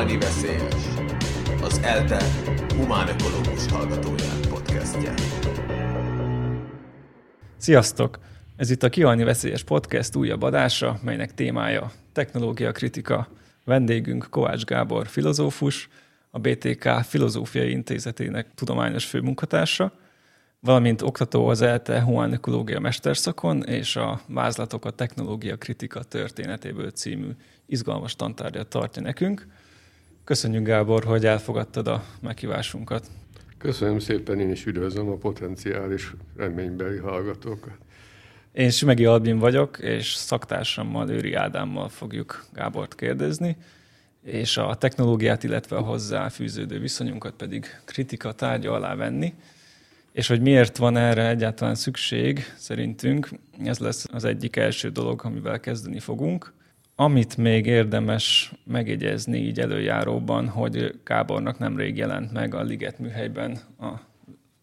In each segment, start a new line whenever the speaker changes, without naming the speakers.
Kihalni veszélyes. Az ELTE humán ökológus hallgatójának podcastje.
Sziasztok! Ez itt a Kihalni Veszélyes Podcast újabb adása, melynek témája technológia kritika. Vendégünk Kovács Gábor filozófus, a BTK Filozófiai Intézetének tudományos főmunkatársa, valamint oktató az ELTE Humanökológia Mesterszakon és a Vázlatok a Technológia Kritika Történetéből című izgalmas tantárgyat tartja nekünk. Köszönjük Gábor, hogy elfogadtad a meghívásunkat.
Köszönöm szépen, én is üdvözlöm a potenciális reménybeli hallgatókat.
Én Simegi Albin vagyok, és szaktársammal, Őri Ádámmal fogjuk Gábort kérdezni, és a technológiát, illetve a hozzá fűződő viszonyunkat pedig kritika tárgya alá venni. És hogy miért van erre egyáltalán szükség, szerintünk ez lesz az egyik első dolog, amivel kezdeni fogunk. Amit még érdemes megjegyezni így előjáróban, hogy Gábornak nemrég jelent meg a Liget műhelyben a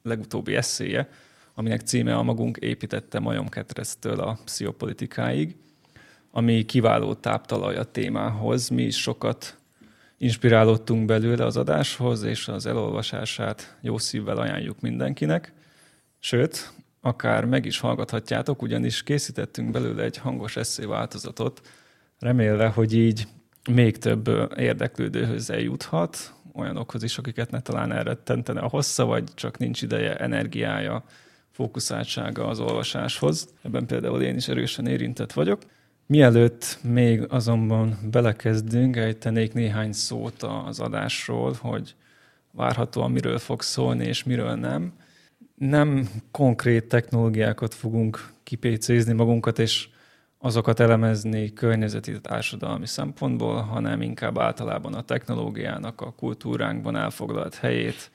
legutóbbi eszéje, aminek címe a magunk építette majomketreztől a pszichopolitikáig, ami kiváló táptalaj a témához. Mi is sokat inspirálódtunk belőle az adáshoz, és az elolvasását jó szívvel ajánljuk mindenkinek. Sőt, akár meg is hallgathatjátok, ugyanis készítettünk belőle egy hangos eszé változatot, remélve, hogy így még több érdeklődőhöz eljuthat, olyanokhoz is, akiket ne talán elrettentene a hossza, vagy csak nincs ideje, energiája, fókuszáltsága az olvasáshoz. Ebben például én is erősen érintett vagyok. Mielőtt még azonban belekezdünk, ejtenék néhány szót az adásról, hogy várhatóan miről fog szólni és miről nem. Nem konkrét technológiákat fogunk kipécézni magunkat, és azokat elemezni környezeti társadalmi szempontból, hanem inkább általában a technológiának a kultúránkban elfoglalt helyét,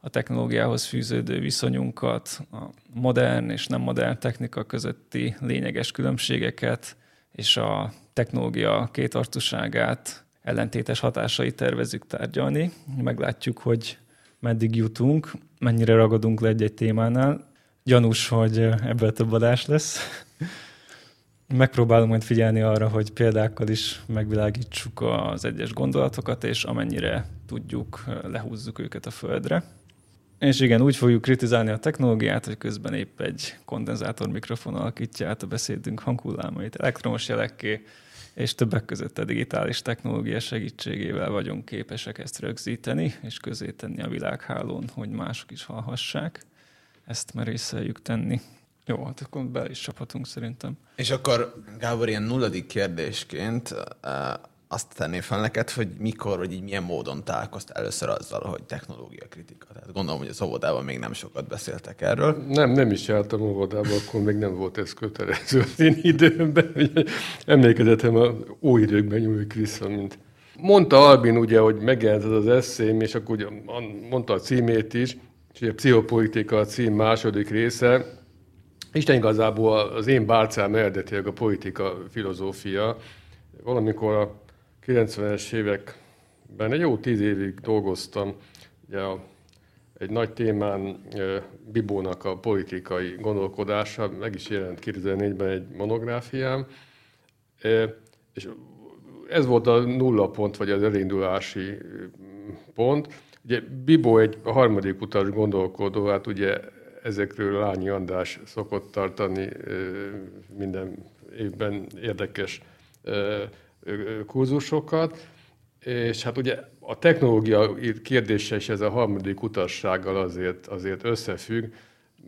a technológiához fűződő viszonyunkat, a modern és nem modern technika közötti lényeges különbségeket, és a technológia kétartuságát, ellentétes hatásait tervezük tárgyalni. Meglátjuk, hogy meddig jutunk, mennyire ragadunk le egy-egy témánál. Gyanús, hogy ebből több adás lesz. Megpróbálunk majd figyelni arra, hogy példákkal is megvilágítsuk az egyes gondolatokat, és amennyire tudjuk, lehúzzuk őket a földre. És igen, úgy fogjuk kritizálni a technológiát, hogy közben épp egy kondenzátor mikrofon alakítja át a beszédünk hanghullámait elektromos jelekké, és többek között a digitális technológia segítségével vagyunk képesek ezt rögzíteni, és közé tenni a világhálón, hogy mások is hallhassák. Ezt merészeljük tenni. Jó, hát akkor be is csaphatunk szerintem.
És akkor Gábor, ilyen nulladik kérdésként azt tenném fel neked, hogy mikor, vagy így milyen módon találkoztál először azzal, hogy technológia kritika. Tehát gondolom, hogy az óvodában még nem sokat beszéltek erről.
Nem, nem is jártam óvodába, akkor még nem volt ez kötelező az én időmben. Emlékezetem a óidőkben nyúlik vissza, mint Mondta Albin ugye, hogy megjelent ez az eszém, és akkor ugye mondta a címét is, és ugye a pszichopolitika a cím második része. Isten igazából az én bárcám eredetileg a politika filozófia. Valamikor a 90-es években egy jó tíz évig dolgoztam ugye a, egy nagy témán Bibónak a politikai gondolkodása, meg is jelent 2004-ben egy monográfiám, és ez volt a nulla pont, vagy az elindulási pont. Ugye Bibó egy harmadik utas gondolkodó, hát ugye ezekről Lányi András szokott tartani minden évben érdekes kurzusokat, és hát ugye a technológia kérdése is ez a harmadik utassággal azért, azért összefügg,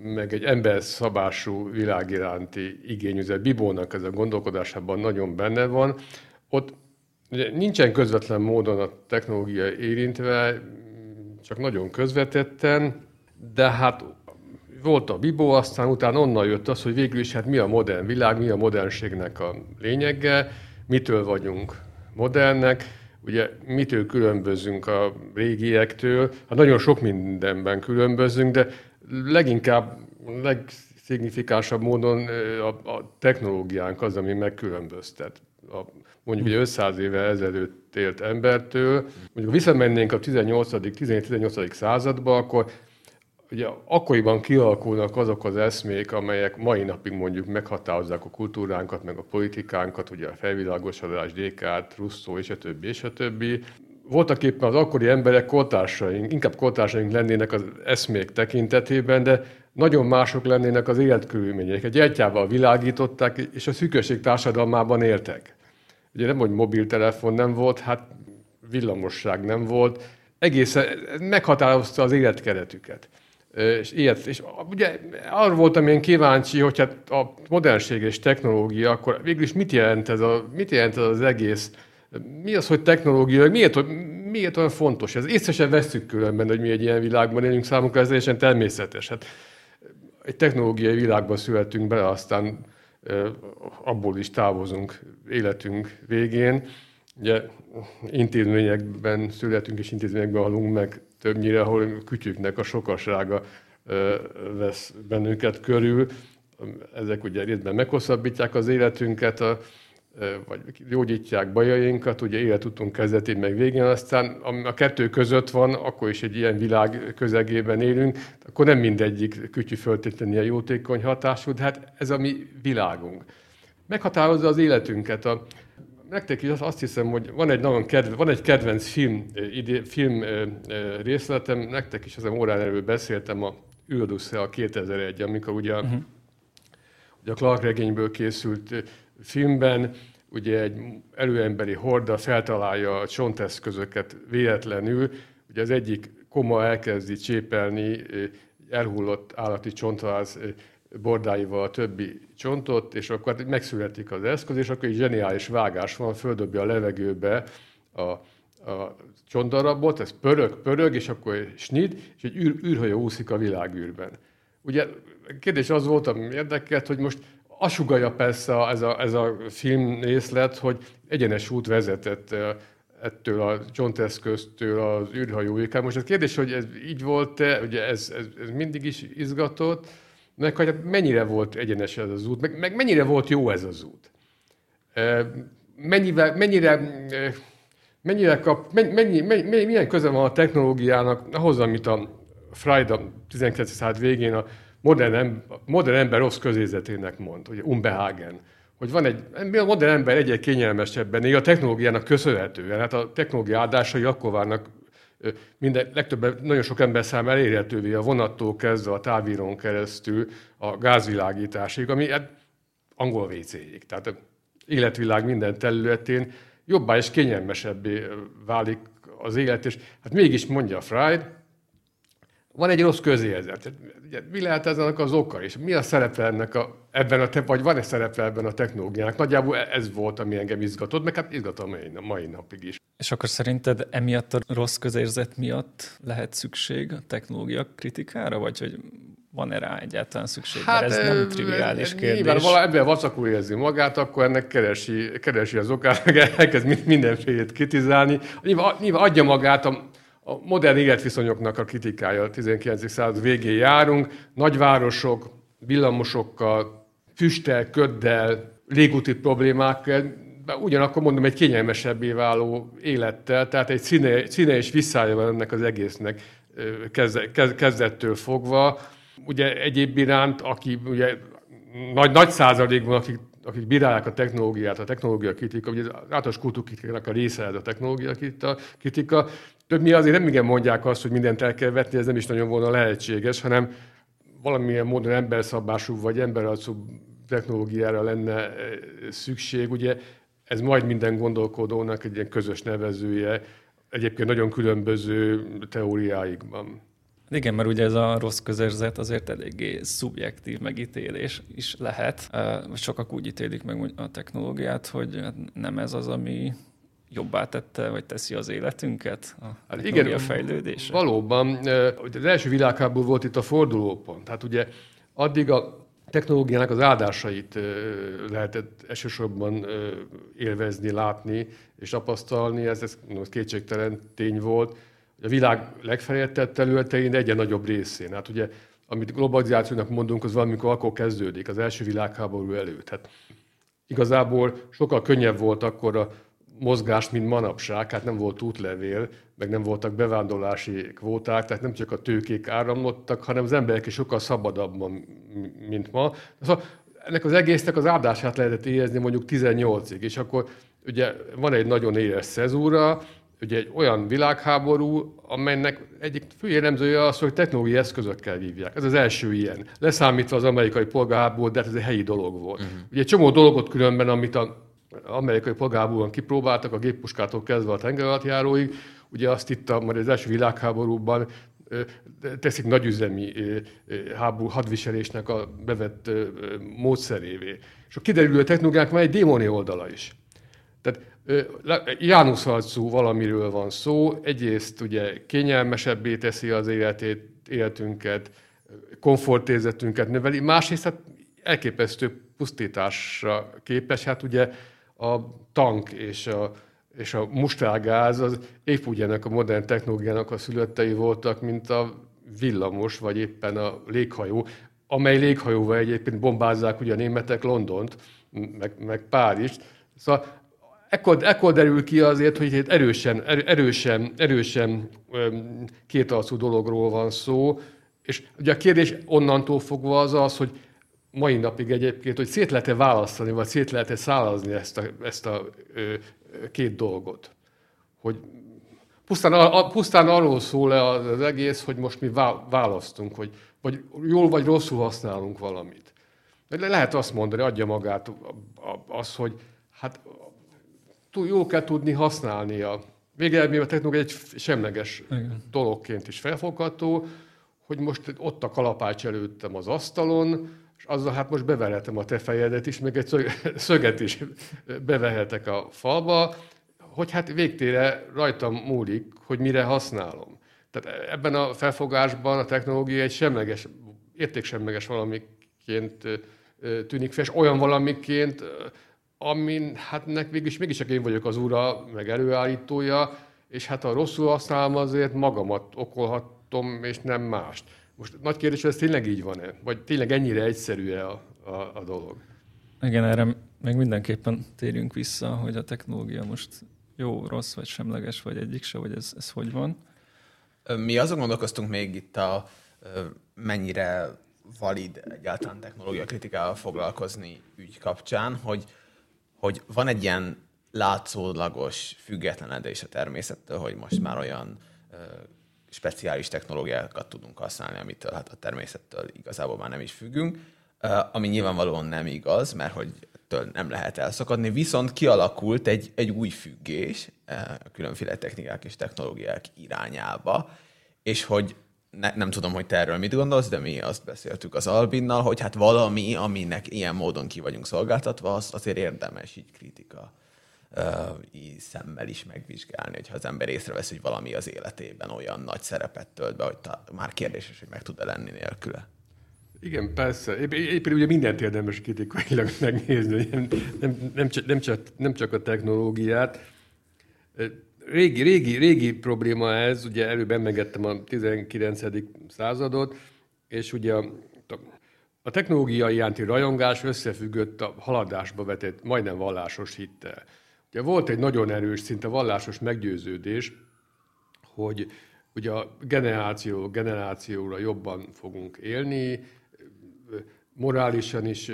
meg egy ember szabású világ iránti igény, ugye Bibónak ez a gondolkodásában nagyon benne van. Ott ugye nincsen közvetlen módon a technológia érintve, csak nagyon közvetetten, de hát volt a Bibó, aztán utána onnan jött az, hogy végül is hát mi a modern világ, mi a modernségnek a lényege, mitől vagyunk modernek, ugye mitől különbözünk a régiektől, hát nagyon sok mindenben különbözünk, de leginkább, legszignifikánsabb módon a, a technológiánk az, ami megkülönböztet. A, mondjuk egy 500 éve ezelőtt élt embertől, mondjuk visszamennénk a 18.-18. századba, akkor ugye akkoriban kialakulnak azok az eszmék, amelyek mai napig mondjuk meghatározzák a kultúránkat, meg a politikánkat, ugye a felvilágosodás, Descartes, Rousseau és a többi, és a többi. voltak éppen az akkori emberek kortársaink, inkább kortársaink lennének az eszmék tekintetében, de nagyon mások lennének az életkörülmények. Egy gyertyával világították, és a szűkösség társadalmában éltek. Ugye nem, hogy mobiltelefon nem volt, hát villamosság nem volt, egészen meghatározta az életkeretüket. És, ilyet, és ugye arra voltam én kíváncsi, hogy hát a modernség és technológia, akkor végülis mit jelent ez, a, mit jelent ez az egész, mi az, hogy technológia, miért, miért olyan fontos ez? Észre sem veszük különben, hogy mi egy ilyen világban élünk, számunkra ez teljesen természetes. Hát egy technológiai világban születünk bele, aztán abból is távozunk életünk végén. Ugye intézményekben születünk és intézményekben halunk meg többnyire, ahol kütyüknek a sokasága vesz bennünket körül. Ezek ugye részben meghosszabbítják az életünket, a, vagy gyógyítják bajainkat, ugye életutunk kezdetén meg végén, aztán a kettő között van, akkor is egy ilyen világ közegében élünk, akkor nem mindegyik kütyű föltétlenül jótékony hatású, de hát ez a mi világunk. Meghatározza az életünket. A, nektek is azt hiszem, hogy van egy nagyon kedve, van egy kedvenc film, ide, film részletem, nektek is ezen órán erről beszéltem, a Üldusze a 2001, amikor ugye, uh-huh. ugye a Clark regényből készült filmben ugye egy előemberi horda feltalálja a csonteszközöket véletlenül, ugye az egyik koma elkezdi csépelni elhullott állati csontváz bordáival a többi csontot, és akkor megszületik az eszköz, és akkor egy zseniális vágás van, földobja a levegőbe a, a csontdarabot, ez pörög, pörög, és akkor snid, és egy űr, űrhajó úszik a világűrben. Ugye kérdés az volt, ami érdekelt, hogy most asugalja persze ez a, ez a film részlet, hogy egyenes út vezetett ettől a csonteszköztől az űrhajóig. Hát most a kérdés, hogy ez így volt-e, ugye ez, ez, ez mindig is izgatott, meg hogy mennyire volt egyenes ez az út, meg, meg mennyire volt jó ez az út. Mennyivel, mennyire, mennyire kap, mennyi, mennyi, milyen köze van a technológiának ahhoz, amit a Freud a 19. század végén a modern, ember, modern ember rossz közérzetének mond, ugye Umbehagen, hogy van egy, a modern ember egyre kényelmesebben él a technológiának köszönhetően. Hát a technológia áldásai akkor vannak minden, legtöbb, nagyon sok ember szám elérhetővé a vonattól kezdve a távírón keresztül a gázvilágításig, ami hát angol wc Tehát életvilág minden területén jobbá és kényelmesebbé válik az élet, és hát mégis mondja Freud, van egy rossz közérzet. Ugye, mi lehet ezenek az oka, és mi a szerepe ennek a, ebben a, vagy van-e szerepe ebben a technológiának? Nagyjából ez volt, ami engem izgatott, meg hát izgat a mai, mai napig is.
És akkor szerinted emiatt a rossz közérzet miatt lehet szükség a technológia kritikára, vagy hogy van-e rá egyáltalán szükség? Hát, Mert ez nem triviális kérdés. Nyilván
vala ebben vacakul érzi magát, akkor ennek keresi, keresi az okát, meg elkezd mindenfélét kritizálni. Nyilván, nyilván adja magát a a modern életviszonyoknak a kritikája a 19. század végén járunk. Nagyvárosok, villamosokkal, füsttel, köddel, légúti problémákkal, ugyanakkor mondom egy kényelmesebbé váló élettel, tehát egy színe, színe és visszája van ennek az egésznek kezdettől fogva. Ugye egyéb iránt, aki ugye nagy, nagy százalékban, akik, akik bírálják a technológiát, a technológia kritika, ugye az általános kultúrkritikának a része ez a technológia kritika, több mi azért nem igen mondják azt, hogy mindent el kell vetni, ez nem is nagyon volna lehetséges, hanem valamilyen módon emberszabású vagy emberarcú technológiára lenne eh, szükség. Ugye ez majd minden gondolkodónak egy ilyen közös nevezője, egyébként nagyon különböző teóriáikban.
Igen, mert ugye ez a rossz közérzet azért eléggé szubjektív megítélés is lehet. Eh, sokak úgy ítélik meg a technológiát, hogy nem ez az, ami jobbá tette, vagy teszi az életünket a hát igen, fejlődése?
Valóban. Az első világháború volt itt a fordulópont. Tehát ugye addig a technológiának az áldásait lehetett elsősorban élvezni, látni és tapasztalni. Ez, ez kétségtelen tény volt. A világ legfejlettebb területein egyre nagyobb részén. Hát ugye, amit globalizációnak mondunk, az valamikor akkor kezdődik, az első világháború előtt. Hát igazából sokkal könnyebb volt akkor a mozgást, mint manapság, hát nem volt útlevél, meg nem voltak bevándorlási kvóták, tehát nem csak a tőkék áramlottak, hanem az emberek is sokkal szabadabban, mint ma. Szóval ennek az egésznek az áldását lehetett érezni mondjuk 18-ig, és akkor ugye van egy nagyon éles szezúra, ugye egy olyan világháború, amelynek egyik fő jellemzője az, hogy technológiai eszközökkel vívják. Ez az első ilyen. Leszámítva az amerikai polgárháború, de hát ez egy helyi dolog volt. Uh-huh. Ugye egy csomó dolgot különben, amit a amerikai polgárháborúban kipróbáltak, a géppuskától kezdve a tengeralattjáróig, ugye azt itt a, majd az első világháborúban teszik nagyüzemi háború hadviselésnek a bevett módszerévé. És a kiderülő technológiák van egy démoni oldala is. János arcú valamiről van szó, egyrészt ugye kényelmesebbé teszi az életét, életünket, komfortérzetünket növeli, másrészt hát elképesztő pusztításra képes. Hát ugye a tank és a, és a mustárgáz az épp ugyanek a modern technológiának a szülöttei voltak, mint a villamos, vagy éppen a léghajó, amely léghajóval egyébként bombázzák ugye a németek Londont, meg, meg Párizst. Szóval ekkor, ekkor derül ki azért, hogy egy erősen, erősen, erősen kétalszú dologról van szó, és ugye a kérdés onnantól fogva az az, hogy mai napig egyébként, hogy szét lehet-e választani, vagy szét lehet-e szállazni ezt a, ezt a ö, két dolgot. Hogy pusztán, a, pusztán arról szól-e az, az egész, hogy most mi választunk, hogy vagy jól vagy rosszul használunk valamit. Le lehet azt mondani, adja magát az, hogy hát jól kell tudni használni a végeredményben a technológia egy semleges Igen. dologként is felfogható, hogy most ott a kalapács előttem az asztalon, és azzal hát most beverhetem a te fejedet is, meg egy szöget is bevehetek a falba, hogy hát végtére rajtam múlik, hogy mire használom. Tehát ebben a felfogásban a technológia egy semleges, értéksemleges valamiként tűnik fel, és olyan valamiként, amin hát nek mégis csak én vagyok az ura, meg előállítója, és hát ha rosszul használom, azért magamat okolhatom, és nem mást. Most nagy kérdés, hogy ez tényleg így van-e? Vagy tényleg ennyire egyszerű-e a, a, a dolog?
Igen, erre meg mindenképpen térjünk vissza, hogy a technológia most jó, rossz, vagy semleges, vagy egyik se, vagy ez, ez hogy van.
Mi azon gondolkoztunk még itt a mennyire valid egyáltalán technológia kritikával foglalkozni ügy kapcsán, hogy, hogy van egy ilyen látszólagos függetlenedés a természettől, hogy most már olyan speciális technológiákat tudunk használni, amitől hát a természettől igazából már nem is függünk, ami nyilvánvalóan nem igaz, mert hogy ettől nem lehet elszakadni, viszont kialakult egy, egy új függés a különféle technikák és technológiák irányába, és hogy ne, nem tudom, hogy te erről mit gondolsz, de mi azt beszéltük az Albinnal, hogy hát valami, aminek ilyen módon ki vagyunk szolgáltatva, az azért érdemes így kritika így szemmel is megvizsgálni, hogyha az ember észrevesz, hogy valami az életében olyan nagy szerepet tölt be, hogy már kérdéses, hogy meg tud-e lenni nélküle.
Igen, persze. Éppen ugye mindent érdemes kritikailag megnézni, nem, nem, nem, nem, csak, nem csak a technológiát. Régi, régi, régi probléma ez, ugye előbb emlegettem a 19. századot, és ugye a, a technológiai iránti rajongás összefüggött a haladásba vetett, majdnem vallásos hittel. Ugye volt egy nagyon erős, szinte vallásos meggyőződés, hogy ugye a generáció generációra jobban fogunk élni, morálisan is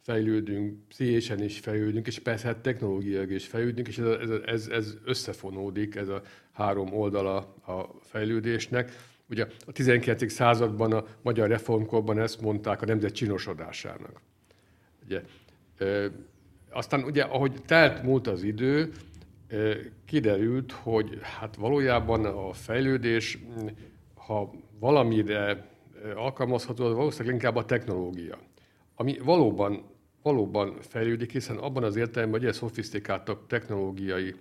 fejlődünk, pszichésen is fejlődünk, és persze hát technológiailag is fejlődünk, és ez, ez, ez összefonódik, ez a három oldala a fejlődésnek. Ugye a 19. században a magyar reformkorban ezt mondták a nemzet csinosodásának. Ugye, aztán ugye, ahogy telt múlt az idő, kiderült, hogy hát valójában a fejlődés, ha valamire alkalmazható, az valószínűleg inkább a technológia. Ami valóban, valóban fejlődik, hiszen abban az értelemben, hogy egy szofisztikáltabb technológiai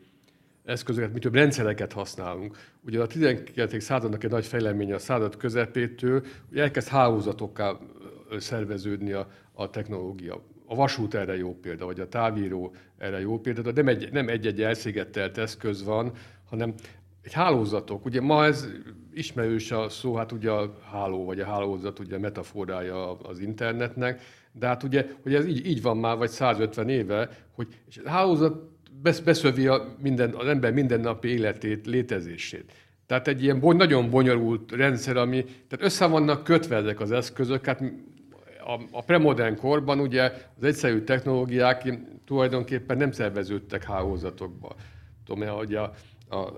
eszközöket, mi több rendszereket használunk. Ugye a 19. századnak egy nagy fejleménye a század közepétől, hogy elkezd hálózatokká szerveződni a, a technológia. A vasút erre jó példa, vagy a távíró erre jó példa, de nem egy, nem egy-egy elszigetelt eszköz van, hanem egy hálózatok. Ugye ma ez ismerős a szó, hát ugye a háló vagy a hálózat ugye metaforája az internetnek, de hát ugye, hogy ez így, így van már, vagy 150 éve, hogy és a hálózat beszövi a minden, az ember mindennapi életét, létezését. Tehát egy ilyen bony, nagyon bonyolult rendszer, ami, tehát össze vannak kötve ezek az eszközök, hát a, a premodern korban ugye az egyszerű technológiák tulajdonképpen nem szerveződtek hálózatokba. tudom, hogy a, a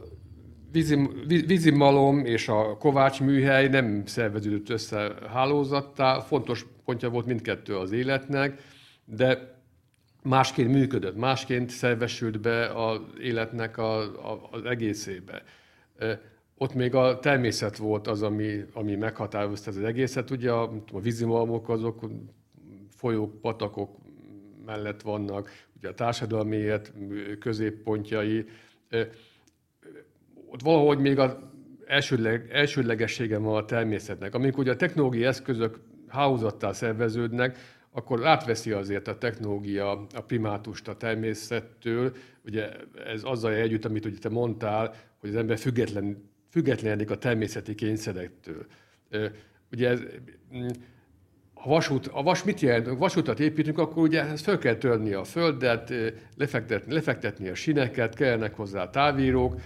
vízimalom és a Kovács műhely nem szerveződött össze hálózattá, fontos pontja volt mindkettő az életnek, de másként működött, másként szervesült be az életnek a, a, az egészébe. Ott még a természet volt az, ami, ami meghatározta az egészet. Ugye a, a vízimalmok azok folyók, patakok mellett vannak, ugye a társadalmi élet középpontjai. Ott valahogy még az elsődleg, elsődlegessége van a természetnek. Amikor ugye a technológiai eszközök hálózattá szerveződnek, akkor átveszi azért a technológia a primátust a természettől. Ugye ez azzal együtt, amit ugye te mondtál, hogy az ember független, függetlenedik a természeti kényszerektől. Ugye ez, mm, a vasút, a vas mit jelent? A vasútat építünk, akkor ugye ezt föl kell törni a földet, lefektetni, lefektetni a sineket, kellnek hozzá távírók.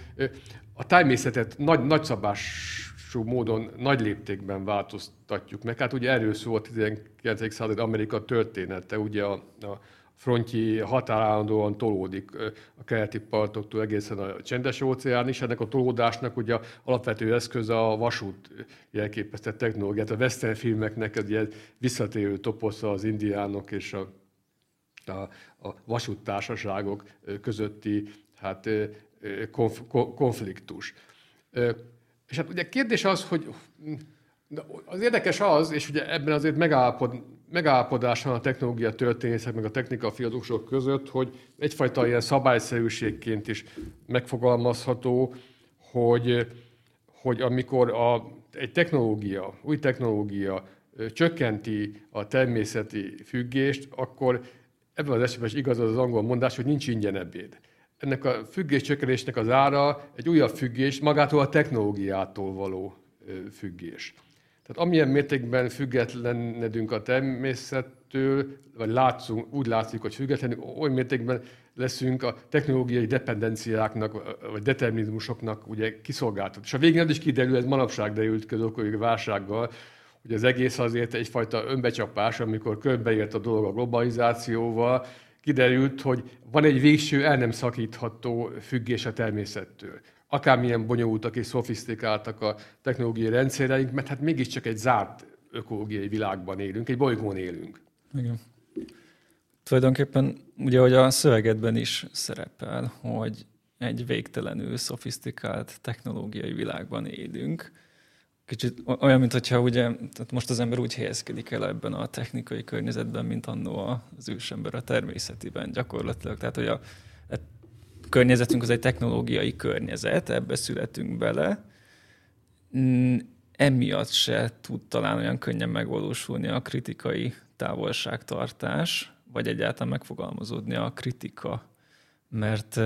A természetet nagy, nagyszabású módon, nagy léptékben változtatjuk meg. Hát ugye erről szól a 19. század Amerika története, ugye a, a frontji határállandóan tolódik a keleti partoktól egészen a csendes óceán is. Ennek a tolódásnak ugye alapvető eszköz a vasút jelképezte technológiát. A western filmeknek egy ilyen visszatérő toposza az indiánok és a, a, a vasúttársaságok közötti hát, konf, konfliktus. És hát ugye kérdés az, hogy az érdekes az, és ugye ebben azért megállapod, megállapodás van a technológia történészek, meg a technika filozófusok között, hogy egyfajta ilyen szabályszerűségként is megfogalmazható, hogy, hogy amikor a, egy technológia, új technológia csökkenti a természeti függést, akkor ebben az esetben is igaz az, angol mondás, hogy nincs ingyen ebéd. Ennek a függés csökkenésnek az ára egy újabb függés, magától a technológiától való függés. Tehát amilyen mértékben függetlenedünk a természettől, vagy látszunk, úgy látszik, hogy függetlenül, oly mértékben leszünk a technológiai dependenciáknak, vagy determinizmusoknak ugye kiszolgáltat. És a végén az is kiderül, ez manapság derült a válsággal, hogy az egész azért egyfajta önbecsapás, amikor körbeért a dolog a globalizációval, kiderült, hogy van egy végső el nem szakítható függés a természettől akármilyen bonyolultak és szofisztikáltak a technológiai rendszereink, mert hát mégiscsak egy zárt ökológiai világban élünk, egy bolygón élünk.
Igen. Tulajdonképpen ugye, hogy a szövegedben is szerepel, hogy egy végtelenül szofisztikált technológiai világban élünk. Kicsit olyan, mintha ugye, tehát most az ember úgy helyezkedik el ebben a technikai környezetben, mint annó az ősember a természetiben gyakorlatilag. Tehát, hogy a, környezetünk az egy technológiai környezet, ebbe születünk bele. Mm, emiatt se tud talán olyan könnyen megvalósulni a kritikai távolságtartás, vagy egyáltalán megfogalmazódni a kritika, mert,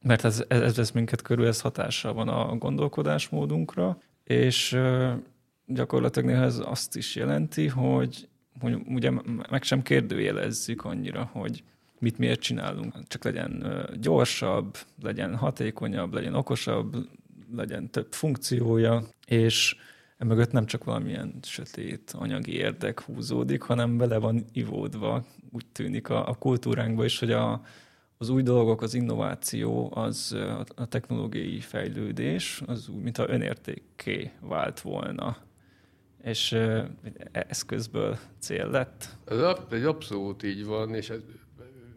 mert ez, ez vesz minket körül, ez hatással van a gondolkodásmódunkra, és gyakorlatilag néha ez azt is jelenti, hogy, hogy ugye meg sem kérdőjelezzük annyira, hogy mit miért csinálunk. Csak legyen gyorsabb, legyen hatékonyabb, legyen okosabb, legyen több funkciója, és emögött nem csak valamilyen sötét anyagi érdek húzódik, hanem bele van ivódva, úgy tűnik a, a kultúránkba is, hogy a, az új dolgok, az innováció, az a technológiai fejlődés, az úgy, mintha önértékké vált volna. És eszközből cél lett.
Ez abszolút így van, és ez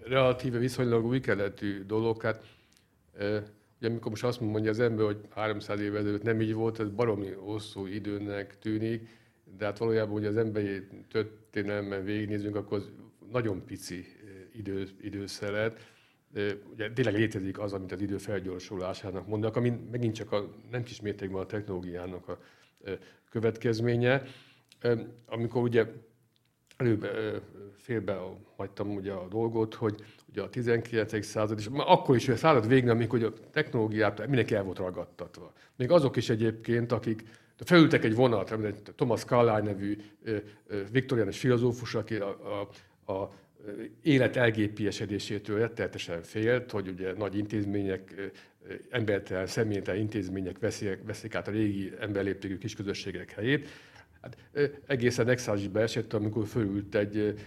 relatíve viszonylag új keletű dolog. Hát, ugye amikor most azt mondja az ember, hogy 300 évvel ezelőtt nem így volt, ez baromi hosszú időnek tűnik, de hát valójában, hogy az emberi történelmen végignézünk, akkor az nagyon pici idő, időszeret. Ugye tényleg létezik az, amit az idő felgyorsulásának mondanak, ami megint csak a, nem kis mértékben a technológiának a következménye. Amikor ugye előbb félbe hagytam ugye a dolgot, hogy ugye a 19. század, és akkor is a század végén, amikor a technológiát mindenki el volt ragadtatva. Még azok is egyébként, akik felültek egy vonatra, mint egy Thomas Carlyle nevű viktoriánus filozófus, aki a, a, a élet elgépiesedésétől rettenetesen félt, hogy ugye nagy intézmények, embertelen, személytelen intézmények veszik, veszik át a régi emberléptékű kisközösségek helyét, Hát egészen exázisbe esett, amikor fölült egy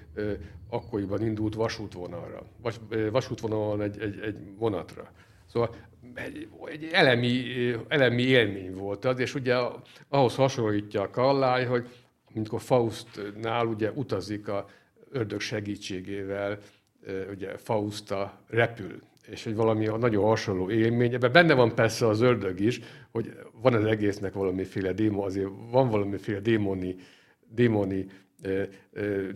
akkoriban indult vasútvonalra, vas, vasútvonalon egy, egy, egy vonatra. Szóval egy, egy elemi, elemi élmény volt az, és ugye ahhoz hasonlítja a Kallály, hogy amikor Faustnál ugye utazik a ördög segítségével, ugye Fausta repül, és hogy valami nagyon hasonló élmény. Ebben benne van persze az ördög is, hogy van az egésznek valamiféle démon, azért van valamiféle démoni, démoni e, e,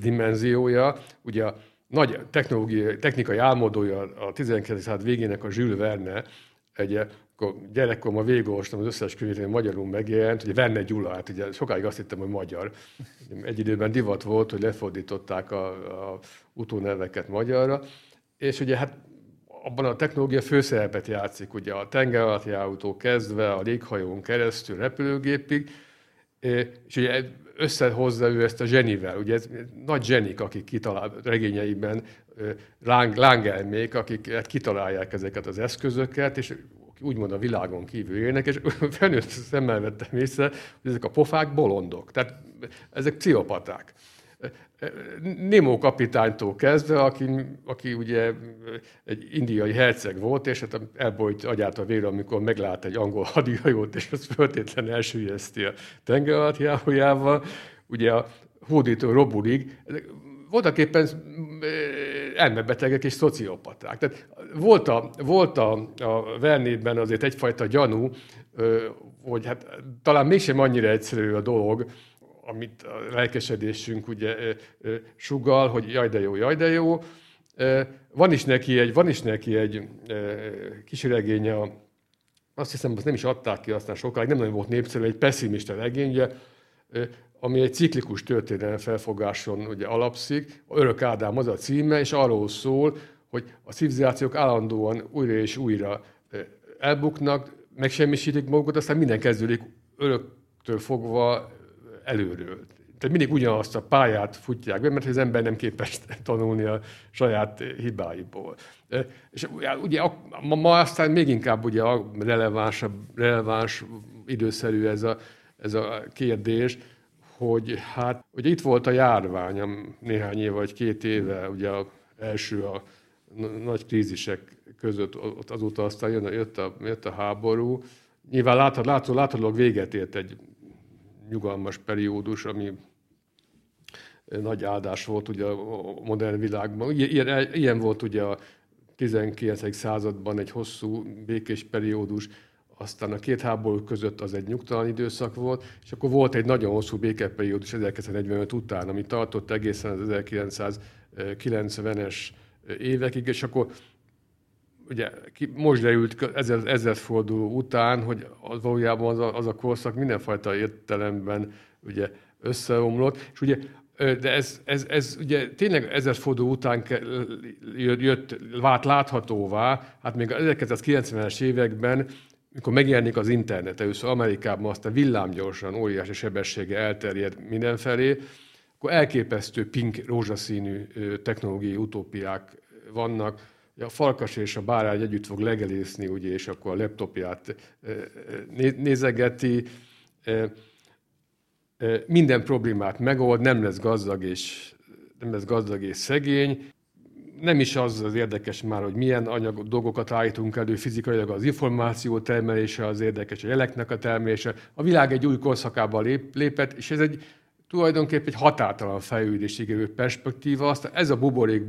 dimenziója. Ugye a nagy technológiai, technikai álmodója a 19. század végének a Jules Verne, egy akkor gyerekkoromban végigolvastam az összes könyvét, ami magyarul megjelent, ugye Verne Gyula, hát ugye sokáig azt hittem, hogy magyar. Egy időben divat volt, hogy lefordították a, a utóneveket magyarra, és ugye hát abban a technológia főszerepet játszik, ugye a tengeralattjáró kezdve, a léghajón keresztül, repülőgépig, és ugye összehozza ő ezt a zsenivel. Ugye ez nagy zsenik, akik kitalál regényeiben, láng, lángelmék, akik hát kitalálják ezeket az eszközöket, és úgymond a világon kívül élnek, és felnőtt szemmel vettem észre, hogy ezek a pofák bolondok. Tehát ezek pszichopaták. Nemo kapitánytól kezdve, aki, aki ugye egy indiai herceg volt, és hát elbolyt agyát a vér, amikor meglát egy angol hadihajót, és az föltétlenül elsüllyeszti a tengeralattjárójával. Ugye a hódító Robulig, voltak éppen elmebetegek és szociopaták. Tehát volt a, volt a, a Vernében azért egyfajta gyanú, hogy hát talán mégsem annyira egyszerű a dolog, amit a lelkesedésünk ugye sugal, hogy jaj de jó, jaj de jó. Van is neki egy, van is neki egy kis regénye, azt hiszem, azt nem is adták ki aztán sokáig, nem nagyon volt népszerű, egy pessimista regénye, ami egy ciklikus történelem felfogáson ugye alapszik. Örök Ádám az a címe, és arról szól, hogy a civilizációk állandóan újra és újra elbuknak, megsemmisítik magukat, aztán minden kezdődik öröktől fogva előről. Tehát mindig ugyanazt a pályát futják be, mert az ember nem képes tanulni a saját hibáiból. És ugye ma, aztán még inkább ugye a relevánsabb, releváns, időszerű ez a, ez a kérdés, hogy hát ugye itt volt a járvány néhány év vagy két éve, ugye a első a nagy krízisek között, ott azóta aztán jön, jött, a, jött a háború. Nyilván láthat, látszó, láthatólag véget ért egy nyugalmas periódus, ami nagy áldás volt ugye a modern világban. Ilyen, ilyen volt ugye a 19. században egy hosszú békés periódus, aztán a két háború között az egy nyugtalan időszak volt, és akkor volt egy nagyon hosszú békeperiódus 1945 után, ami tartott egészen az 1990-es évekig, és akkor ugye most derült ezer, ezredforduló után, hogy az valójában az a, az a korszak mindenfajta értelemben ugye összeomlott, és ugye de ez, ez, ez ugye tényleg ezredforduló után jött, vált láthatóvá, hát még az 1990-es években mikor megjelenik az internet, először Amerikában aztán villámgyorsan, óriási sebessége elterjed mindenfelé, akkor elképesztő pink, rózsaszínű technológiai utópiák vannak. A farkas és a bárány együtt fog legelészni, ugye, és akkor a laptopját nézegeti. Minden problémát megold, nem lesz gazdag és, nem lesz gazdag és szegény, nem is az az érdekes már, hogy milyen anyag dolgokat állítunk elő fizikailag, az információ termelése az érdekes, a jeleknek a termelése. A világ egy új korszakába lép, lépett, és ez egy tulajdonképpen egy határtalan fejlődésig jövő perspektíva. Aztán ez a buborék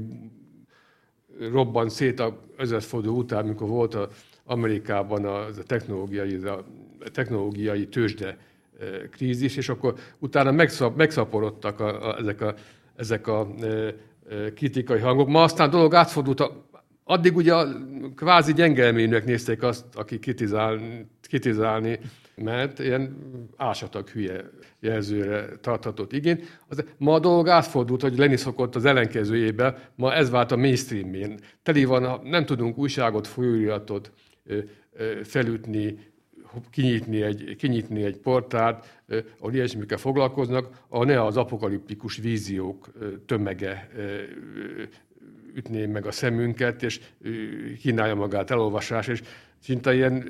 robban szét a ezredforduló után, amikor volt a Amerikában a, a technológiai, a technológiai tőzsde e, krízis, és akkor utána megszap, megszaporodtak a, a, ezek a, ezek a e, kritikai hangok. Ma aztán a dolog átfordult, addig ugye a kvázi gyengelménynek nézték azt, aki kritizálni, kritizálni mert ilyen ásatak hülye jelzőre tarthatott igény. Az, ma a dolog átfordult, hogy lenni szokott az ellenkezőjébe, ma ez vált a mainstreamén. Teli van, nem tudunk újságot, folyóiratot felütni, kinyitni egy, kinyitni egy portált, ahol ilyesmikkel foglalkoznak, ahol ne az apokaliptikus víziók tömege ütné meg a szemünket, és kínálja magát elolvasás, és szinte ilyen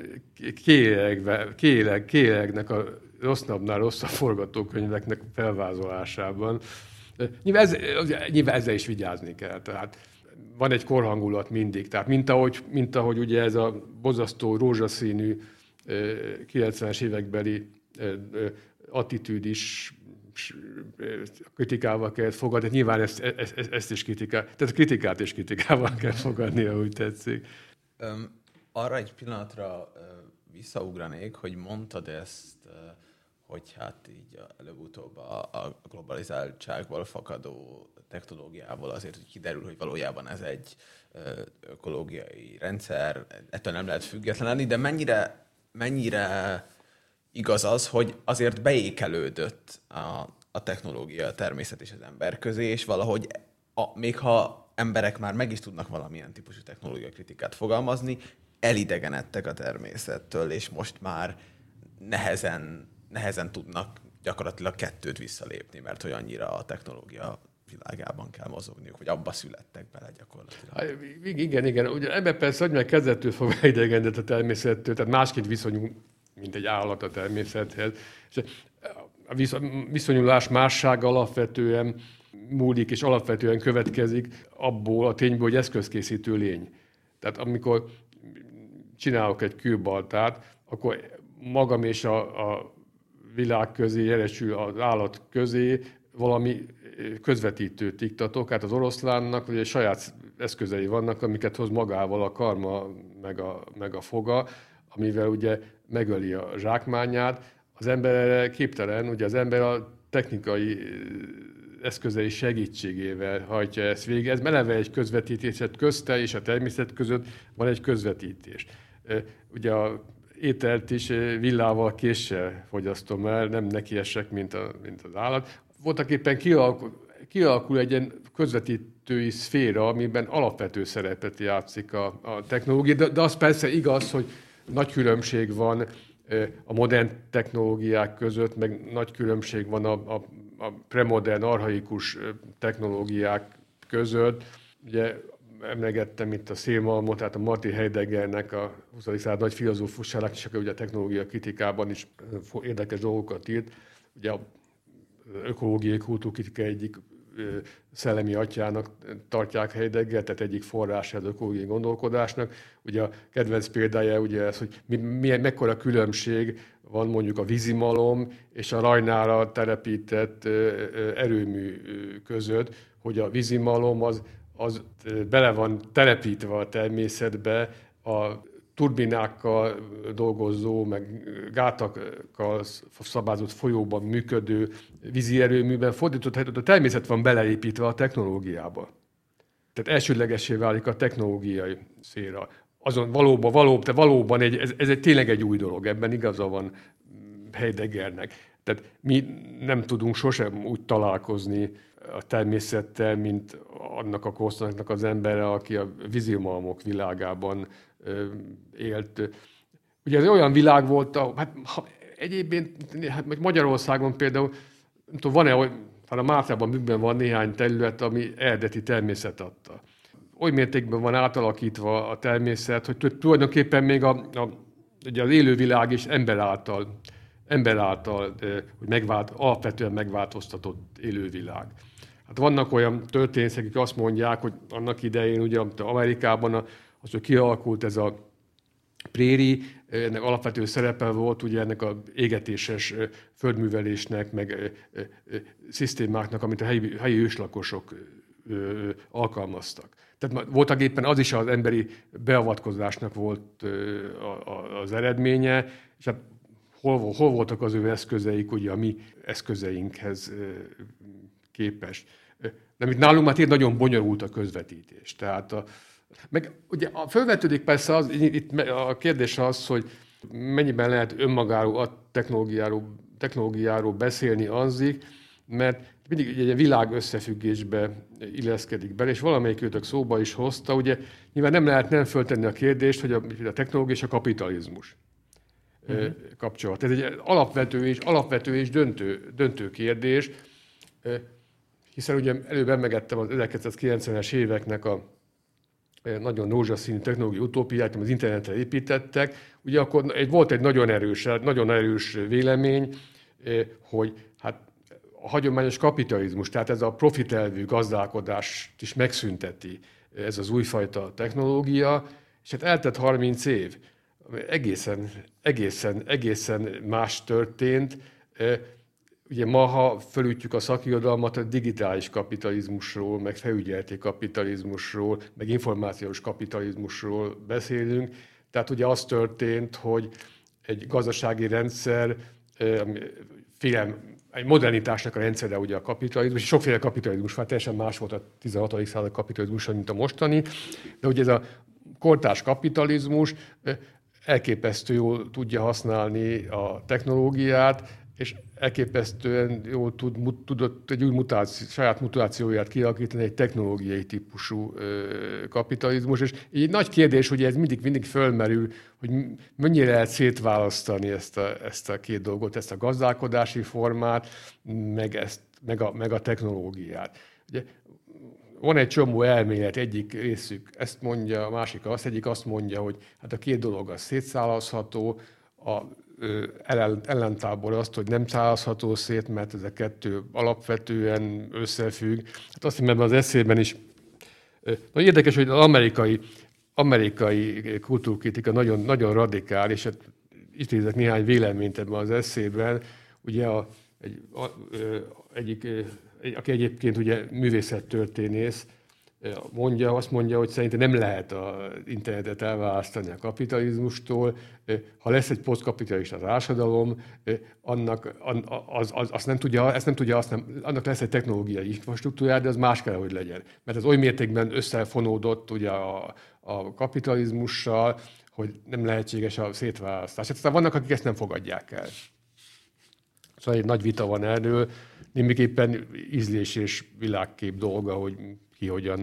kéleg, kéleg, kélegnek a rosszabbnál rosszabb forgatókönyveknek felvázolásában. Nyilván, ez, ezzel is vigyázni kell. Tehát van egy korhangulat mindig. Tehát mint ahogy, mint ahogy ugye ez a bozasztó rózsaszínű 90-es évekbeli attitűd is kritikával kell fogadni. Nyilván ezt, ezt, ezt is kritikál, tehát kritikát is kritikával kell fogadni, ahogy tetszik.
Um, arra egy pillanatra visszaugranék, hogy mondtad ezt, hogy hát így előbb-utóbb a, a globalizáltságból fakadó technológiával azért, hogy kiderül, hogy valójában ez egy ökológiai rendszer, ettől nem lehet független de mennyire, mennyire igaz az, hogy azért beékelődött a, a technológia, a természet és az ember közé, és valahogy a, még ha emberek már meg is tudnak valamilyen típusú technológia kritikát fogalmazni, elidegenedtek a természettől, és most már nehezen, nehezen tudnak gyakorlatilag kettőt visszalépni, mert hogy annyira a technológia világában kell mozogniuk, hogy abba születtek bele gyakorlatilag.
Hát, igen, igen. Ugye ebben persze, hogy meg kezdettől fog idegenedett a természettől, tehát másként viszonyunk, mint egy állat a természethez. És a viszonyulás másság alapvetően múlik és alapvetően következik abból a tényből, hogy eszközkészítő lény. Tehát amikor csinálok egy kőbaltát, akkor magam és a, a világ közé, jelesül az állat közé valami közvetítőt iktatok. Hát az oroszlánnak ugye saját eszközei vannak, amiket hoz magával a karma, meg a, meg a foga, amivel ugye megöli a zsákmányát. Az ember erre képtelen, ugye az ember a technikai eszközei segítségével hajtja ezt végig. Ez meleve egy közvetítés, tehát közte és a természet között van egy közvetítés. Ugye a ételt is villával, késsel fogyasztom el, nem nekiesek, mint, a, mint az állat. Voltak éppen kialakul, egy ilyen közvetítői szféra, amiben alapvető szerepet játszik a, a technológia, de, de az persze igaz, hogy nagy különbség van a modern technológiák között, meg nagy különbség van a, a, a premodern, arhaikus technológiák között. Ugye emlegettem itt a szélmalmot, tehát a Martin Heideggernek a 20. század nagy filozófusának, és akkor ugye a technológia kritikában is érdekes dolgokat írt. Ugye a ökológiai kultúrkritika egyik szellemi atyának tartják Heidegger, tehát egyik forrás az ökológiai gondolkodásnak. Ugye a kedvenc példája ugye ez, hogy mi, milyen, mekkora különbség van mondjuk a vízimalom és a rajnára telepített erőmű között, hogy a vízimalom az, az bele van telepítve a természetbe, a turbinákkal dolgozó, meg gátakkal szabázott folyóban működő vízi erőműben fordított helyet, a természet van beleépítve a technológiába. Tehát elsődlegesé válik a technológiai széra. Azon valóban, valóban, te valóban egy, ez, ez egy, tényleg egy új dolog, ebben igaza van Heideggernek. Tehát mi nem tudunk sosem úgy találkozni a természettel, mint annak a korszaknak az embere, aki a vízimalmok világában élt. Ugye ez olyan világ volt, hát ha, egyébként hát Magyarországon például, nem tudom, van-e, hát a Mártában műben van néhány terület, ami eredeti természet adta. Oly mértékben van átalakítva a természet, hogy tulajdonképpen még a, a, ugye az élővilág is ember által, ember által hogy megvált, alapvetően megváltoztatott élővilág. Hát vannak olyan történészek, akik azt mondják, hogy annak idején ugye Amerikában az, hogy kialakult ez a préri, ennek alapvető szerepe volt ugye ennek a égetéses földművelésnek, meg szisztémáknak, amit a helyi, helyi őslakosok alkalmaztak. Tehát voltak éppen az is az emberi beavatkozásnak volt az eredménye, és hát hol, hol voltak az ő eszközeik, ugye a mi eszközeinkhez képest. De itt nálunk már nagyon bonyolult a közvetítés. Tehát a, meg ugye a fölvetődik persze az, itt a kérdés az, hogy mennyiben lehet önmagáról, a technológiáról, technológiáról beszélni anzik, mert mindig egy világ összefüggésbe illeszkedik bele, és valamelyik őtök szóba is hozta, ugye nyilván nem lehet nem föltenni a kérdést, hogy a, a technológia és a kapitalizmus uh-huh. kapcsolat. Ez egy alapvető és, alapvető és döntő, döntő kérdés, hiszen ugye előbb emlegettem az 1990-es éveknek a nagyon rózsaszínű technológiai utópiát, az internetre építettek, ugye akkor egy, volt egy nagyon erős, nagyon erős vélemény, hogy hát a hagyományos kapitalizmus, tehát ez a profitelvű gazdálkodást is megszünteti ez az újfajta technológia, és hát eltett 30 év, egészen, egészen, egészen más történt. Ugye ma, ha fölütjük a szakirodalmat, a digitális kapitalizmusról, meg felügyelti kapitalizmusról, meg információs kapitalizmusról beszélünk. Tehát ugye az történt, hogy egy gazdasági rendszer, félem, egy modernitásnak a rendszere ugye a kapitalizmus, és sokféle kapitalizmus van, teljesen más volt a 16. század kapitalizmus, mint a mostani, de ugye ez a kortárs kapitalizmus elképesztő jól tudja használni a technológiát, és elképesztően jól tud, tudott egy új mutáció, saját mutációját kialakítani egy technológiai típusú ö, kapitalizmus. És így nagy kérdés, hogy ez mindig, mindig fölmerül, hogy mennyire lehet szétválasztani ezt a, ezt a két dolgot, ezt a gazdálkodási formát, meg, ezt, meg, a, meg a technológiát. Ugye, van egy csomó elmélet, egyik részük ezt mondja, a másik azt, egyik azt mondja, hogy hát a két dolog az szétszállazható, a ellentábor azt, hogy nem szállazható szét, mert ez a kettő alapvetően összefügg. Hát azt hiszem, ebben az eszében is nagyon érdekes, hogy az amerikai, amerikai kultúrkritika nagyon, nagyon radikális, hát idézek néhány véleményt ebben az eszében. Ugye a, egy, a, egyik, egy, aki egyébként ugye művészettörténész, mondja, azt mondja, hogy szerintem nem lehet az internetet elválasztani a kapitalizmustól. Ha lesz egy posztkapitalista társadalom, annak, az, az, azt nem tudja, ezt nem tudja, azt nem, annak lesz egy technológiai infrastruktúrája, de az más kell, hogy legyen. Mert az oly mértékben összefonódott ugye a, a kapitalizmussal, hogy nem lehetséges a szétválasztás. Hát aztán vannak, akik ezt nem fogadják el. Szóval egy nagy vita van erről, némiképpen ízlés és világkép dolga, hogy ki hogyan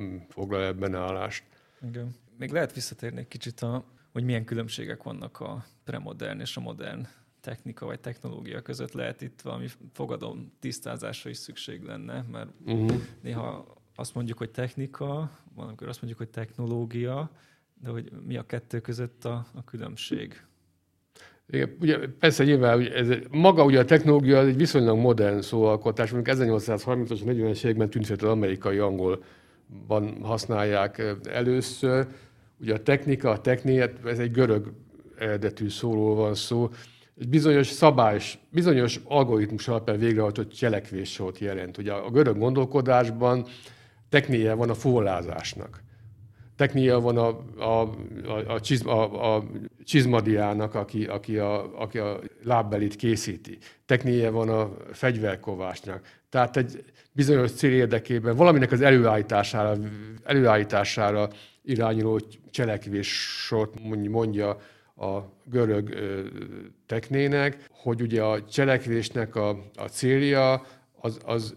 mm, foglal ebben állást.
Igen. Még lehet visszatérni egy kicsit, a, hogy milyen különbségek vannak a premodern és a modern technika vagy technológia között. Lehet itt valami fogadom tisztázásra is szükség lenne, mert uh-huh. néha azt mondjuk, hogy technika, valamikor azt mondjuk, hogy technológia, de hogy mi a kettő között a, a különbség?
Igen, ugye, persze nyilván ez, maga ugye a technológia egy viszonylag modern szóalkotás, mondjuk 1830-as, 40-es években tűnt az amerikai angolban használják először. Ugye a technika, a techniát, ez egy görög eredetű szóról van szó, egy bizonyos szabályos, bizonyos algoritmus alapján végrehajtott cselekvéssort jelent. Ugye a görög gondolkodásban technia van a forrázásnak technia van a, a, a, a, csizma, a, a csizmadiának, aki, aki, a, aki a lábbelit készíti. Technia van a fegyverkovásnak. Tehát egy bizonyos cél érdekében valaminek az előállítására, előállítására irányuló cselekvés sort mondja a görög teknének, hogy ugye a cselekvésnek a, a célja az, az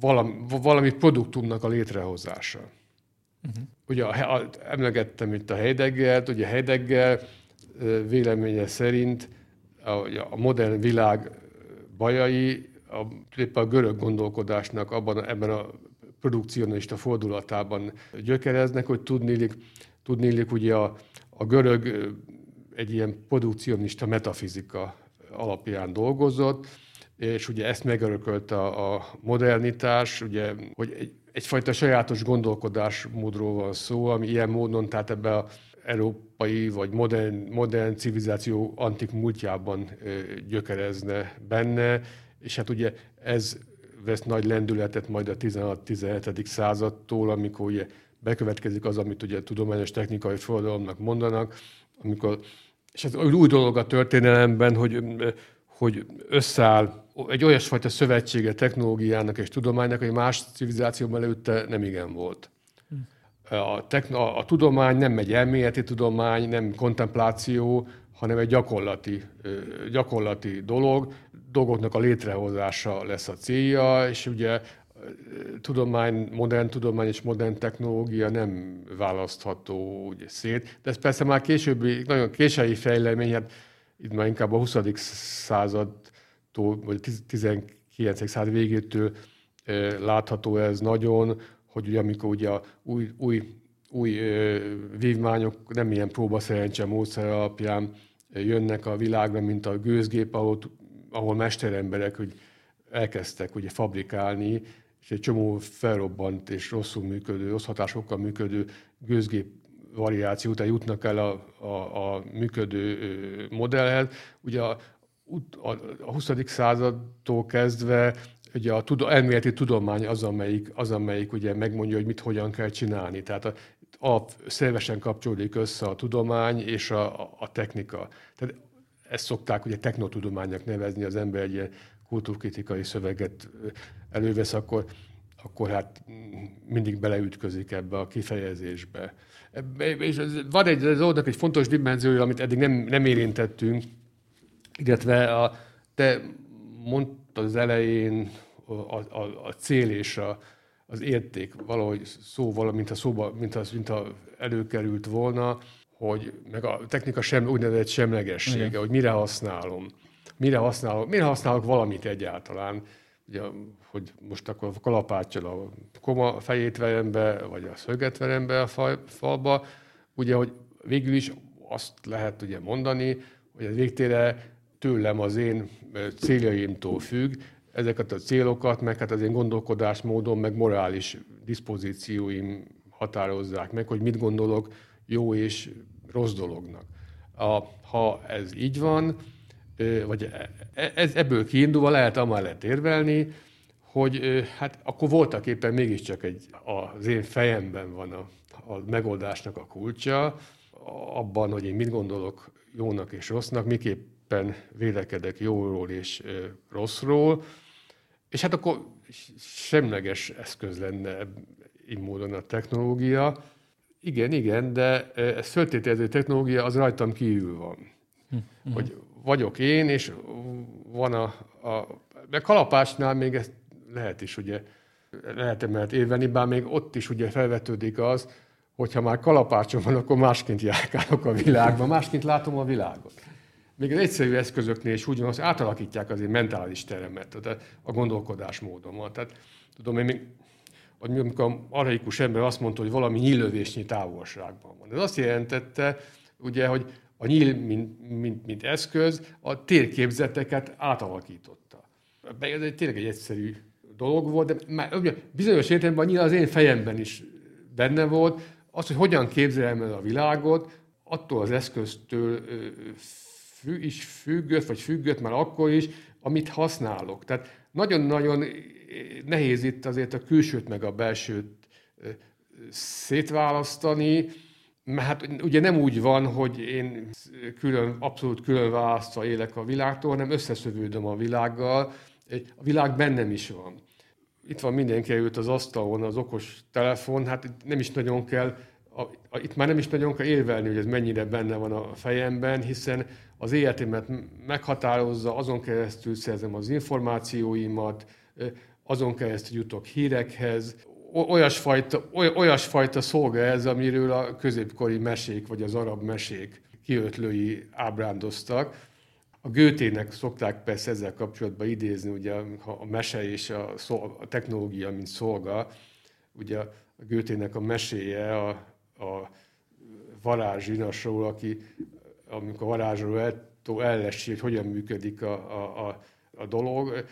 valami, valami produktumnak a létrehozása. Uh-huh. Ugye a, a, emlegettem itt a Heideggert, ugye Heidegger véleménye szerint a, a modern világ bajai a, a görög gondolkodásnak abban, ebben a produkcionista fordulatában gyökereznek, hogy tudnélik, tudnélik ugye a, a görög egy ilyen produkcionista metafizika alapján dolgozott, és ugye ezt megörökölte a, a modernitás, ugye, hogy egy egyfajta sajátos gondolkodásmódról van szó, ami ilyen módon, tehát ebbe a európai vagy modern, modern civilizáció antik múltjában gyökerezne benne, és hát ugye ez vesz nagy lendületet majd a 16-17. századtól, amikor ugye bekövetkezik az, amit ugye tudományos technikai forradalomnak mondanak, amikor, és ez új dolog a történelemben, hogy, hogy összeáll egy olyasfajta szövetsége technológiának és tudománynak, hogy más civilizációban előtte nem igen volt. A, techno, a tudomány nem egy elméleti tudomány, nem kontempláció, hanem egy gyakorlati, gyakorlati dolog, dolgoknak a létrehozása lesz a célja, és ugye tudomány, modern tudomány és modern technológia nem választható ugye, szét. De ez persze már későbbi, nagyon késői fejlemény, hát itt már inkább a 20. század vagy 19. század végétől látható ez nagyon, hogy ugye amikor ugye a új, új, új vívmányok nem ilyen próbaszerencse módszer alapján jönnek a világra, mint a gőzgép, ahol, ahol mesteremberek hogy elkezdtek ugye fabrikálni, és egy csomó felrobbant és rosszul működő, rossz hatásokkal működő gőzgép variáció után jutnak el a, a, a működő modellhez. Ugye a, a, a 20. századtól kezdve ugye a tudo, elméleti tudomány az, amelyik, az, amelyik ugye megmondja, hogy mit hogyan kell csinálni. Tehát a, a szervesen kapcsolódik össze a tudomány és a, a, a technika. Tehát ezt szokták ugye technotudománynak nevezni, az ember egy ilyen kultúrkritikai szöveget elővesz, akkor, akkor hát mindig beleütközik ebbe a kifejezésbe. És van egy, az oldalnak egy fontos dimenziója, amit eddig nem, nem érintettünk, illetve a, te mondtad az elején a, a, a cél és a, az érték valahogy szóval, mint a szóba, mint, az, mint a előkerült volna, hogy meg a technika sem, úgynevezett semlegessége, Igen. hogy mire használom. Mire használok, mire használok valamit egyáltalán. Ugye, hogy most akkor a kalapáccsal a koma fejét verem be, vagy a szöget verem be a fal, falba, ugye, hogy végül is azt lehet ugye mondani, hogy ez végtére tőlem az én céljaimtól függ, ezeket a célokat, meg hát az én gondolkodásmódom, meg morális diszpozícióim határozzák meg, hogy mit gondolok jó és rossz dolognak. A, ha ez így van, vagy e, ez, ebből kiindulva lehet amellett érvelni, hogy hát akkor voltak éppen mégiscsak egy, az én fejemben van a, a megoldásnak a kulcsa, abban, hogy én mit gondolok jónak és rossznak, miképpen vélekedek jóról és rosszról, és hát akkor semleges eszköz lenne így módon a technológia. Igen, igen, de ez föltételező technológia az rajtam kívül van. Hm, hogy vagyok én, és van a, a de kalapásnál még ezt lehet is ugye, lehet emellett érveni, bár még ott is ugye felvetődik az, hogyha már kalapácsom van, akkor másként járkálok a világban, másként látom a világot. Még az egyszerű eszközöknél is ugyanaz átalakítják az én mentális teremet, tehát a gondolkodásmódomat. Tehát tudom, én még amikor a arhaikus ember azt mondta, hogy valami nyílövésnyi távolságban van. Ez azt jelentette, ugye, hogy a nyíl, mint, mint, mint eszköz, a térképzeteket átalakította. Ez egy tényleg egy egyszerű dolog volt, de már, bizonyos értelemben a nyíl az én fejemben is benne volt, az, hogy hogyan képzelem el a világot, attól az eszköztől függ, is függött, vagy függött már akkor is, amit használok. Tehát nagyon-nagyon nehéz itt azért a külsőt meg a belsőt szétválasztani, hát ugye nem úgy van, hogy én külön, abszolút külön választva élek a világtól, hanem összeszövődöm a világgal. A világ bennem is van. Itt van mindenki előtt az asztalon az okos telefon, hát nem is nagyon kell, a, a, itt már nem is nagyon kell érvelni, hogy ez mennyire benne van a fejemben, hiszen az életemet meghatározza, azon keresztül szerzem az információimat, azon keresztül jutok hírekhez, olyasfajta, olyasfajta szolga ez, amiről a középkori mesék vagy az arab mesék kiötlői ábrándoztak. A Gőtének szokták persze ezzel kapcsolatban idézni, ugye a mese és a, a technológia, mint szolga. Ugye a Gőtének a meséje a, a varázsinasról, aki amikor varázsról el, hogy hogyan működik a, a, a, a dolog,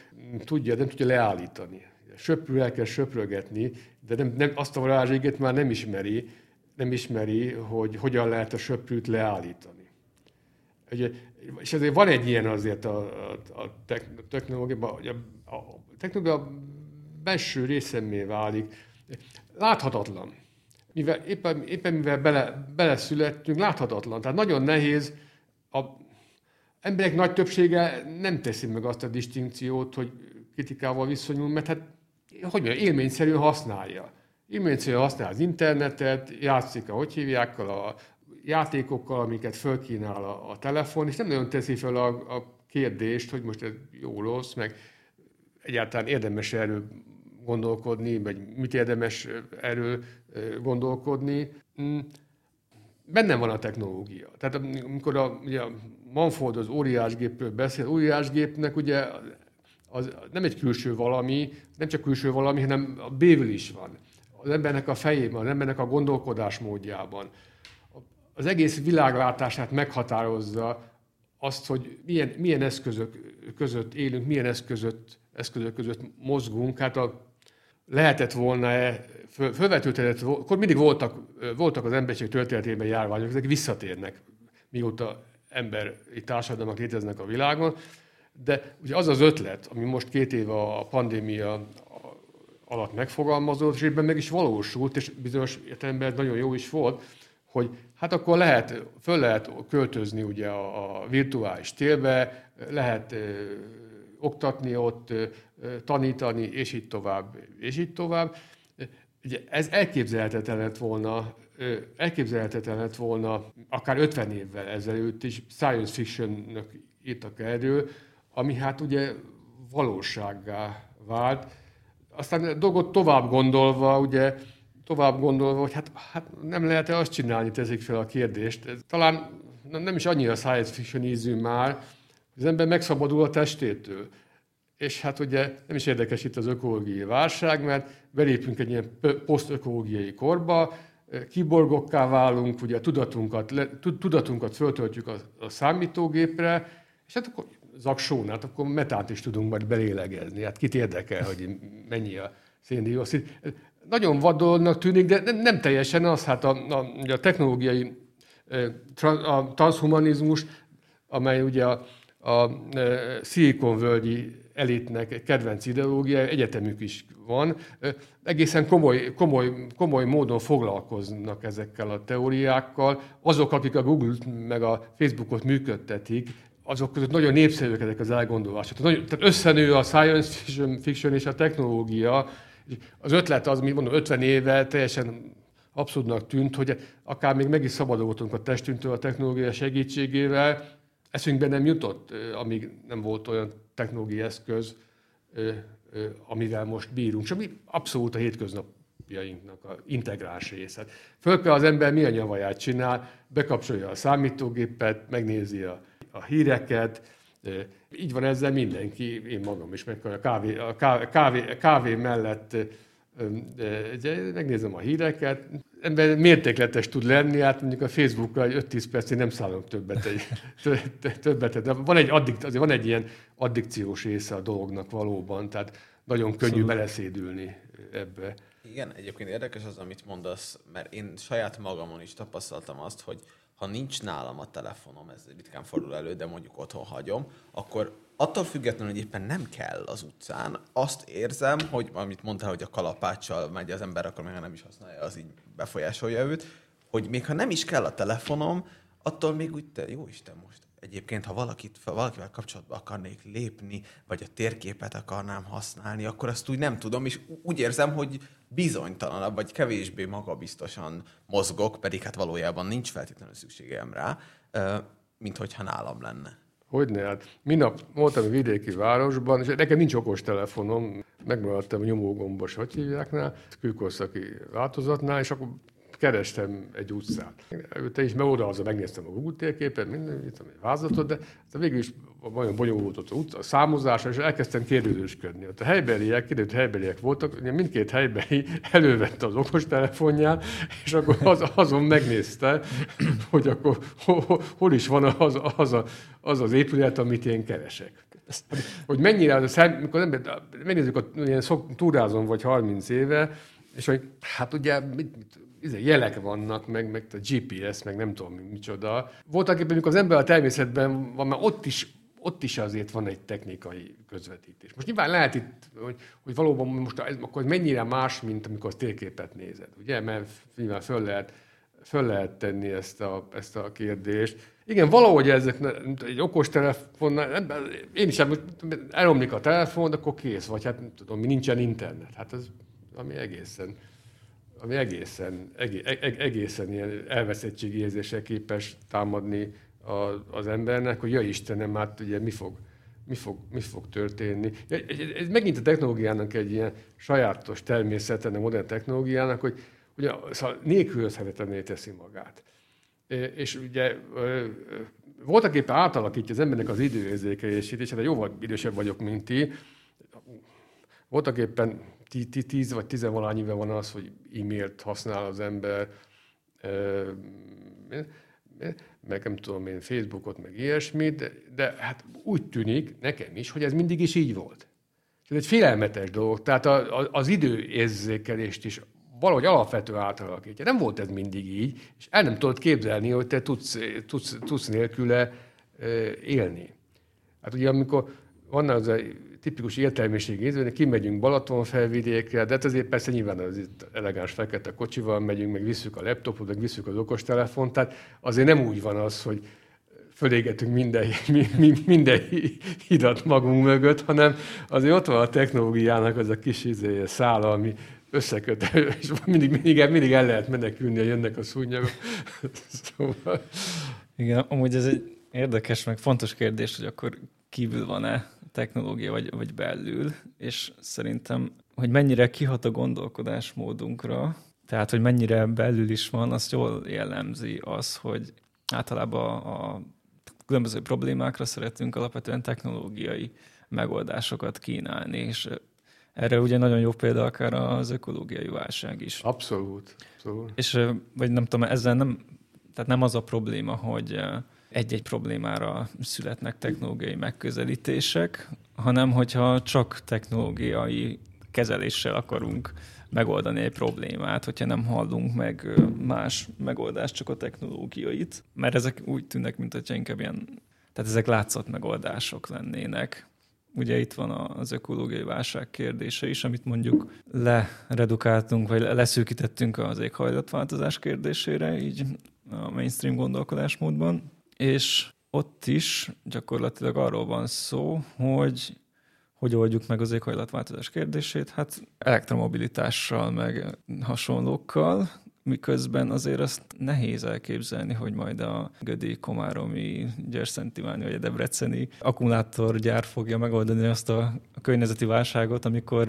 tudja, nem tudja leállítani. Söprül el kell söprögetni, de nem, nem, azt a varázségét már nem ismeri, nem ismeri, hogy hogyan lehet a söprűt leállítani. Ugye, és azért van egy ilyen azért a, a, a technológiában, hogy a, a technológia belső részemmé válik. Láthatatlan. Mivel, éppen, éppen mivel bele, beleszülettünk, láthatatlan. Tehát nagyon nehéz a emberek nagy többsége nem teszi meg azt a distinkciót, hogy kritikával viszonyul, mert hát hogy mondjam, élményszerűen használja. Élményszerűen használja az internetet, játszik a, hogy hívják, a játékokkal, amiket fölkínál a, a telefon, és nem nagyon teszi fel a, a kérdést, hogy most ez jó, rossz, meg egyáltalán érdemes erről gondolkodni, vagy mit érdemes erről gondolkodni. Mm, bennem van a technológia. Tehát amikor a, ugye a Manford az óriásgépről beszél, óriásgépnek ugye az nem egy külső valami, nem csak külső valami, hanem a bévül is van. Az embernek a fejében, az embernek a gondolkodásmódjában. Az egész világlátását meghatározza azt, hogy milyen, milyen eszközök között élünk, milyen eszközött, eszközök között mozgunk. Hát a lehetett volna-e, föl, fölvetődhetett, akkor mindig voltak, voltak az emberiség történetében járványok, ezek visszatérnek, mióta emberi társadalmak léteznek a világon, de ugye az az ötlet, ami most két éve a pandémia alatt megfogalmazott, és ebben meg is valósult, és bizonyos értelemben nagyon jó is volt, hogy hát akkor lehet, föl lehet költözni ugye a, a virtuális térbe, lehet ö, oktatni ott, ö, tanítani, és így tovább, és így tovább. Ugye ez elképzelhetetlen lett volna, ö, elképzelhetetlen lett volna akár 50 évvel ezelőtt is, science fiction írtak erről, ami hát ugye valósággá vált. Aztán a dolgot tovább gondolva, ugye tovább gondolva, hogy hát, hát nem lehet-e azt csinálni, teszik fel a kérdést. Talán nem is annyira science fiction ízű már, az ember megszabadul a testétől. És hát ugye nem is érdekes itt az ökológiai válság, mert belépünk egy ilyen posztökológiai korba, kiborgokká válunk, ugye a tudatunkat, tudatunkat föltöltjük a, a számítógépre, és hát akkor zaksónát, akkor metánt is tudunk majd belélegezni. Hát kit érdekel, hogy mennyi a széndiokszid. Nagyon vadolnak tűnik, de nem, teljesen az. Hát a, a, a technológiai a transhumanizmus, amely ugye a, a szilikonvölgyi elitnek kedvenc ideológia, egyetemük is van. Egészen komoly, komoly, komoly módon foglalkoznak ezekkel a teóriákkal. Azok, akik a Google meg a Facebookot működtetik, azok között nagyon népszerűek ezek az elgondolások. Tehát, tehát összenő a science fiction és a technológia. Az ötlet az, mint mondom, 50 éve teljesen abszurdnak tűnt, hogy akár még meg is szabadultunk a testünktől a technológia segítségével, eszünkbe nem jutott, amíg nem volt olyan technológiai eszköz, amivel most bírunk, és ami abszolút a hétköznapjainknak a integráns része. Föl kell az ember mi a nyavaját csinál, bekapcsolja a számítógépet, megnézi a a híreket, így van ezzel mindenki, én magam is, meg a kávé, a kávé, kávé, kávé mellett megnézem a híreket. Ember mértékletes tud lenni, hát mondjuk a Facebookkal 5-10 percig nem szállom többet. Egy, többet de van egy, addikt, azért van egy ilyen addikciós része a dolognak valóban, tehát nagyon könnyű szóval... beleszédülni ebbe.
Igen, egyébként érdekes az, amit mondasz, mert én saját magamon is tapasztaltam azt, hogy ha nincs nálam a telefonom, ez ritkán fordul elő, de mondjuk otthon hagyom, akkor attól függetlenül, hogy éppen nem kell az utcán, azt érzem, hogy amit mondtál, hogy a kalapáccsal megy az ember, akkor még nem is használja, az így befolyásolja őt, hogy még ha nem is kell a telefonom, attól még úgy, te, jó Isten, most egyébként, ha valakit, valakivel kapcsolatba akarnék lépni, vagy a térképet akarnám használni, akkor azt úgy nem tudom, és úgy érzem, hogy bizonytalanabb, vagy kevésbé magabiztosan mozgok, pedig hát valójában nincs feltétlenül szükségem rá, mint hogyha nálam lenne.
Hogyne, hát minap voltam vidéki városban, és nekem nincs okos telefonom, megmaradtam nyomógombos, hogy hívják, kőkorszaki változatnál, és akkor kerestem egy utcát. Te is, mert oda megnéztem a Google térképet, minden, itt egy vázatot, de, végül is nagyon bonyolult ott a, utca, a számozás, és elkezdtem kérdőzősködni. Ott a helybeliek, kiderült helybeliek voltak, mindkét helybeli elővette az okostelefonját, és akkor az, azon megnézte, hogy akkor hol, is van az, az, a, az az épület, amit én keresek. Hogy mennyire, az, amikor ember, megnézzük, a, ilyen szok, túrázom vagy 30 éve, és hogy hát ugye mit, mit, jelek vannak, meg, meg a GPS, meg nem tudom micsoda. Voltak éppen, amikor az ember a természetben van, mert ott is, ott is azért van egy technikai közvetítés. Most nyilván lehet itt, hogy, hogy valóban most ez, akkor mennyire más, mint amikor térképet nézed, ugye? Mert nyilván föl lehet, föl lehet tenni ezt a, ezt a kérdést. Igen, valahogy ezek, egy okos telefon, én is elomlik a telefon, akkor kész, vagy hát nem tudom, mi nincsen internet. Hát ez ami egészen ami egészen, egészen ilyen elveszettségérzése képes támadni az embernek, hogy ja Istenem, hát ugye mi fog, mi fog, mi fog történni. Ez megint a technológiának egy ilyen sajátos természet, a modern technológiának, hogy, a, szóval nélkülözhetetlené teszi magát. És ugye voltak éppen átalakítja az embernek az időérzékelését, és hát jóval idősebb vagyok, mint ti. Voltak éppen tíz vagy tizenvalány éve van az, hogy e-mailt használ az ember, meg nem tudom én, Facebookot, meg ilyesmit, de, de hát úgy tűnik nekem is, hogy ez mindig is így volt. ez egy félelmetes dolog. Tehát a, a, az időérzékelést is valahogy alapvető átalakítja. Nem volt ez mindig így, és el nem tudod képzelni, hogy te tudsz, tudsz, tudsz nélküle élni. Hát ugye amikor van az tipikus értelmiségi íző, kimegyünk Balaton felvidékre, de hát azért persze nyilván az itt elegáns fekete kocsival megyünk, meg visszük a laptopot, meg visszük az okostelefont, tehát azért nem úgy van az, hogy fölégetünk minden, minden hidat magunk mögött, hanem azért ott van a technológiának az a kis izéje, szála, ami összeköt, és mindig, mindig, mindig el lehet menekülni, ha jönnek a szúnyagok.
szóval... Igen, amúgy ez egy érdekes, meg fontos kérdés, hogy akkor kívül van-e technológia, vagy, vagy belül, és szerintem, hogy mennyire kihat a gondolkodásmódunkra, tehát, hogy mennyire belül is van, azt jól jellemzi az, hogy általában a különböző problémákra szeretünk alapvetően technológiai megoldásokat kínálni, és erre ugye nagyon jó példa akár az ökológiai válság is.
Abszolút. abszolút.
És vagy nem tudom, ezzel nem, tehát nem az a probléma, hogy egy-egy problémára születnek technológiai megközelítések, hanem hogyha csak technológiai kezeléssel akarunk megoldani egy problémát, hogyha nem hallunk meg más megoldást, csak a technológiait. Mert ezek úgy tűnnek, mint hogyha inkább ilyen, tehát ezek látszott megoldások lennének. Ugye itt van az ökológiai válság kérdése is, amit mondjuk leredukáltunk, vagy leszűkítettünk az éghajlatváltozás kérdésére, így a mainstream gondolkodásmódban és ott is gyakorlatilag arról van szó, hogy hogy oldjuk meg az éghajlatváltozás kérdését? Hát elektromobilitással, meg hasonlókkal, miközben azért azt nehéz elképzelni, hogy majd a Gödi, Komáromi, Gyerszentiváni vagy a Debreceni akkumulátorgyár fogja megoldani azt a környezeti válságot, amikor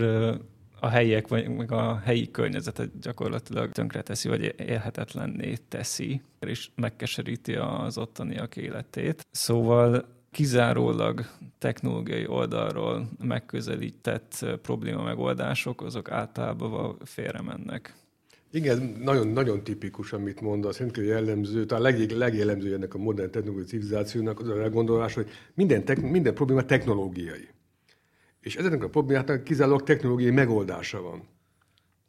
a helyiek, vagy meg a helyi környezetet gyakorlatilag tönkreteszi, vagy élhetetlenné teszi, és megkeseríti az ottaniak életét. Szóval kizárólag technológiai oldalról megközelített probléma megoldások, azok általában félre mennek.
Igen, nagyon, nagyon tipikus, amit mondasz, rendkívül jellemző, talán leg, legjellemző ennek a modern technológiai civilizációnak az a elgondolás, hogy minden, tek, minden probléma technológiai. És ezeknek a problémáknak kizárólag technológiai megoldása van.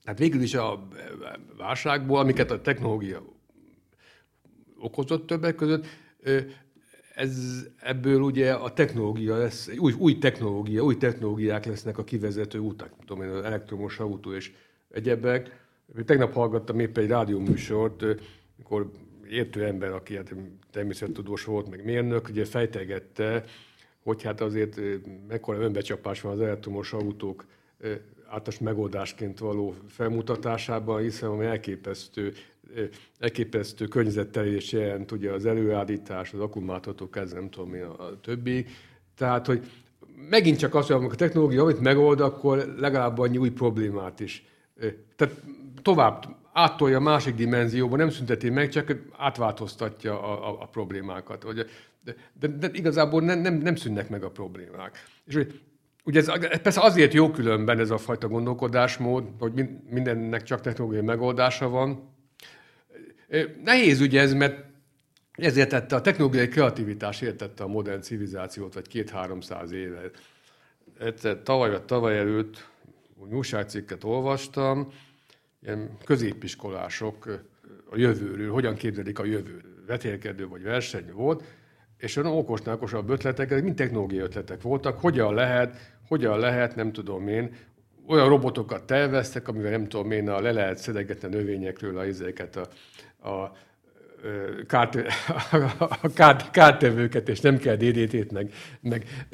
Tehát végül is a válságból, amiket a technológia okozott többek között, ez, ebből ugye a technológia lesz, új, új technológia, új technológiák lesznek a kivezető utak, tudom én, az elektromos autó és egyebek. Tegnap hallgattam épp egy rádióműsort, amikor értő ember, aki hát természettudós volt, meg mérnök, ugye fejtegette, hogy hát azért mekkora önbecsapás van az elektromos autók általános megoldásként való felmutatásában, hiszen ami elképesztő, elképesztő környezettelés jelent, ugye az előállítás, az akkumulátorok, ez nem tudom mi a, többi. Tehát, hogy megint csak az, hogy a technológia amit megold, akkor legalább annyi új problémát is. Tehát tovább áttolja a másik dimenzióba, nem szünteti meg, csak átváltoztatja a, a, a problémákat. Ugye de, de, de igazából nem, nem, nem szűnnek meg a problémák. És Ugye ez, persze azért jó különben ez a fajta gondolkodásmód, hogy mindennek csak technológiai megoldása van. Nehéz ugye ez, mert ezért tette a technológiai kreativitás értette a modern civilizációt, vagy két-háromszáz éve. Egyszer tavaly vagy tavaly előtt újságcikket olvastam, ilyen középiskolások a jövőről, hogyan képzelik a jövőt. Vetélkedő vagy verseny volt, és olyan okosnál okosabb ötletek, ezek mind technológiai ötletek voltak, hogyan lehet, hogyan lehet, nem tudom én, olyan robotokat terveztek, amivel nem tudom én, a, le lehet szedegetni a növényekről a izéket, a, a, kárt, kárt, kártevőket, és nem kell DDT-t, meg, meg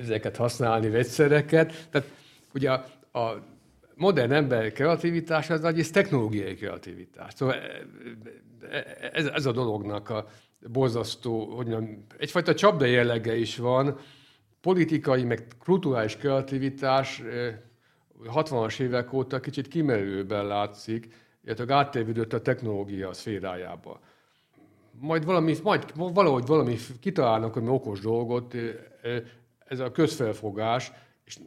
ezeket használni, vegyszereket. Tehát ugye a, a modern ember kreativitás az ez technológiai kreativitás. Szóval ez, ez a dolognak a, borzasztó, hogy mondjam, egyfajta csapda jellege is van, politikai, meg kulturális kreativitás 60-as évek óta kicsit kimerülőben látszik, illetve áttévődött a technológia szférájába. Majd, valami, majd valahogy valami kitalálnak, hogy okos dolgot, ez a közfelfogás, és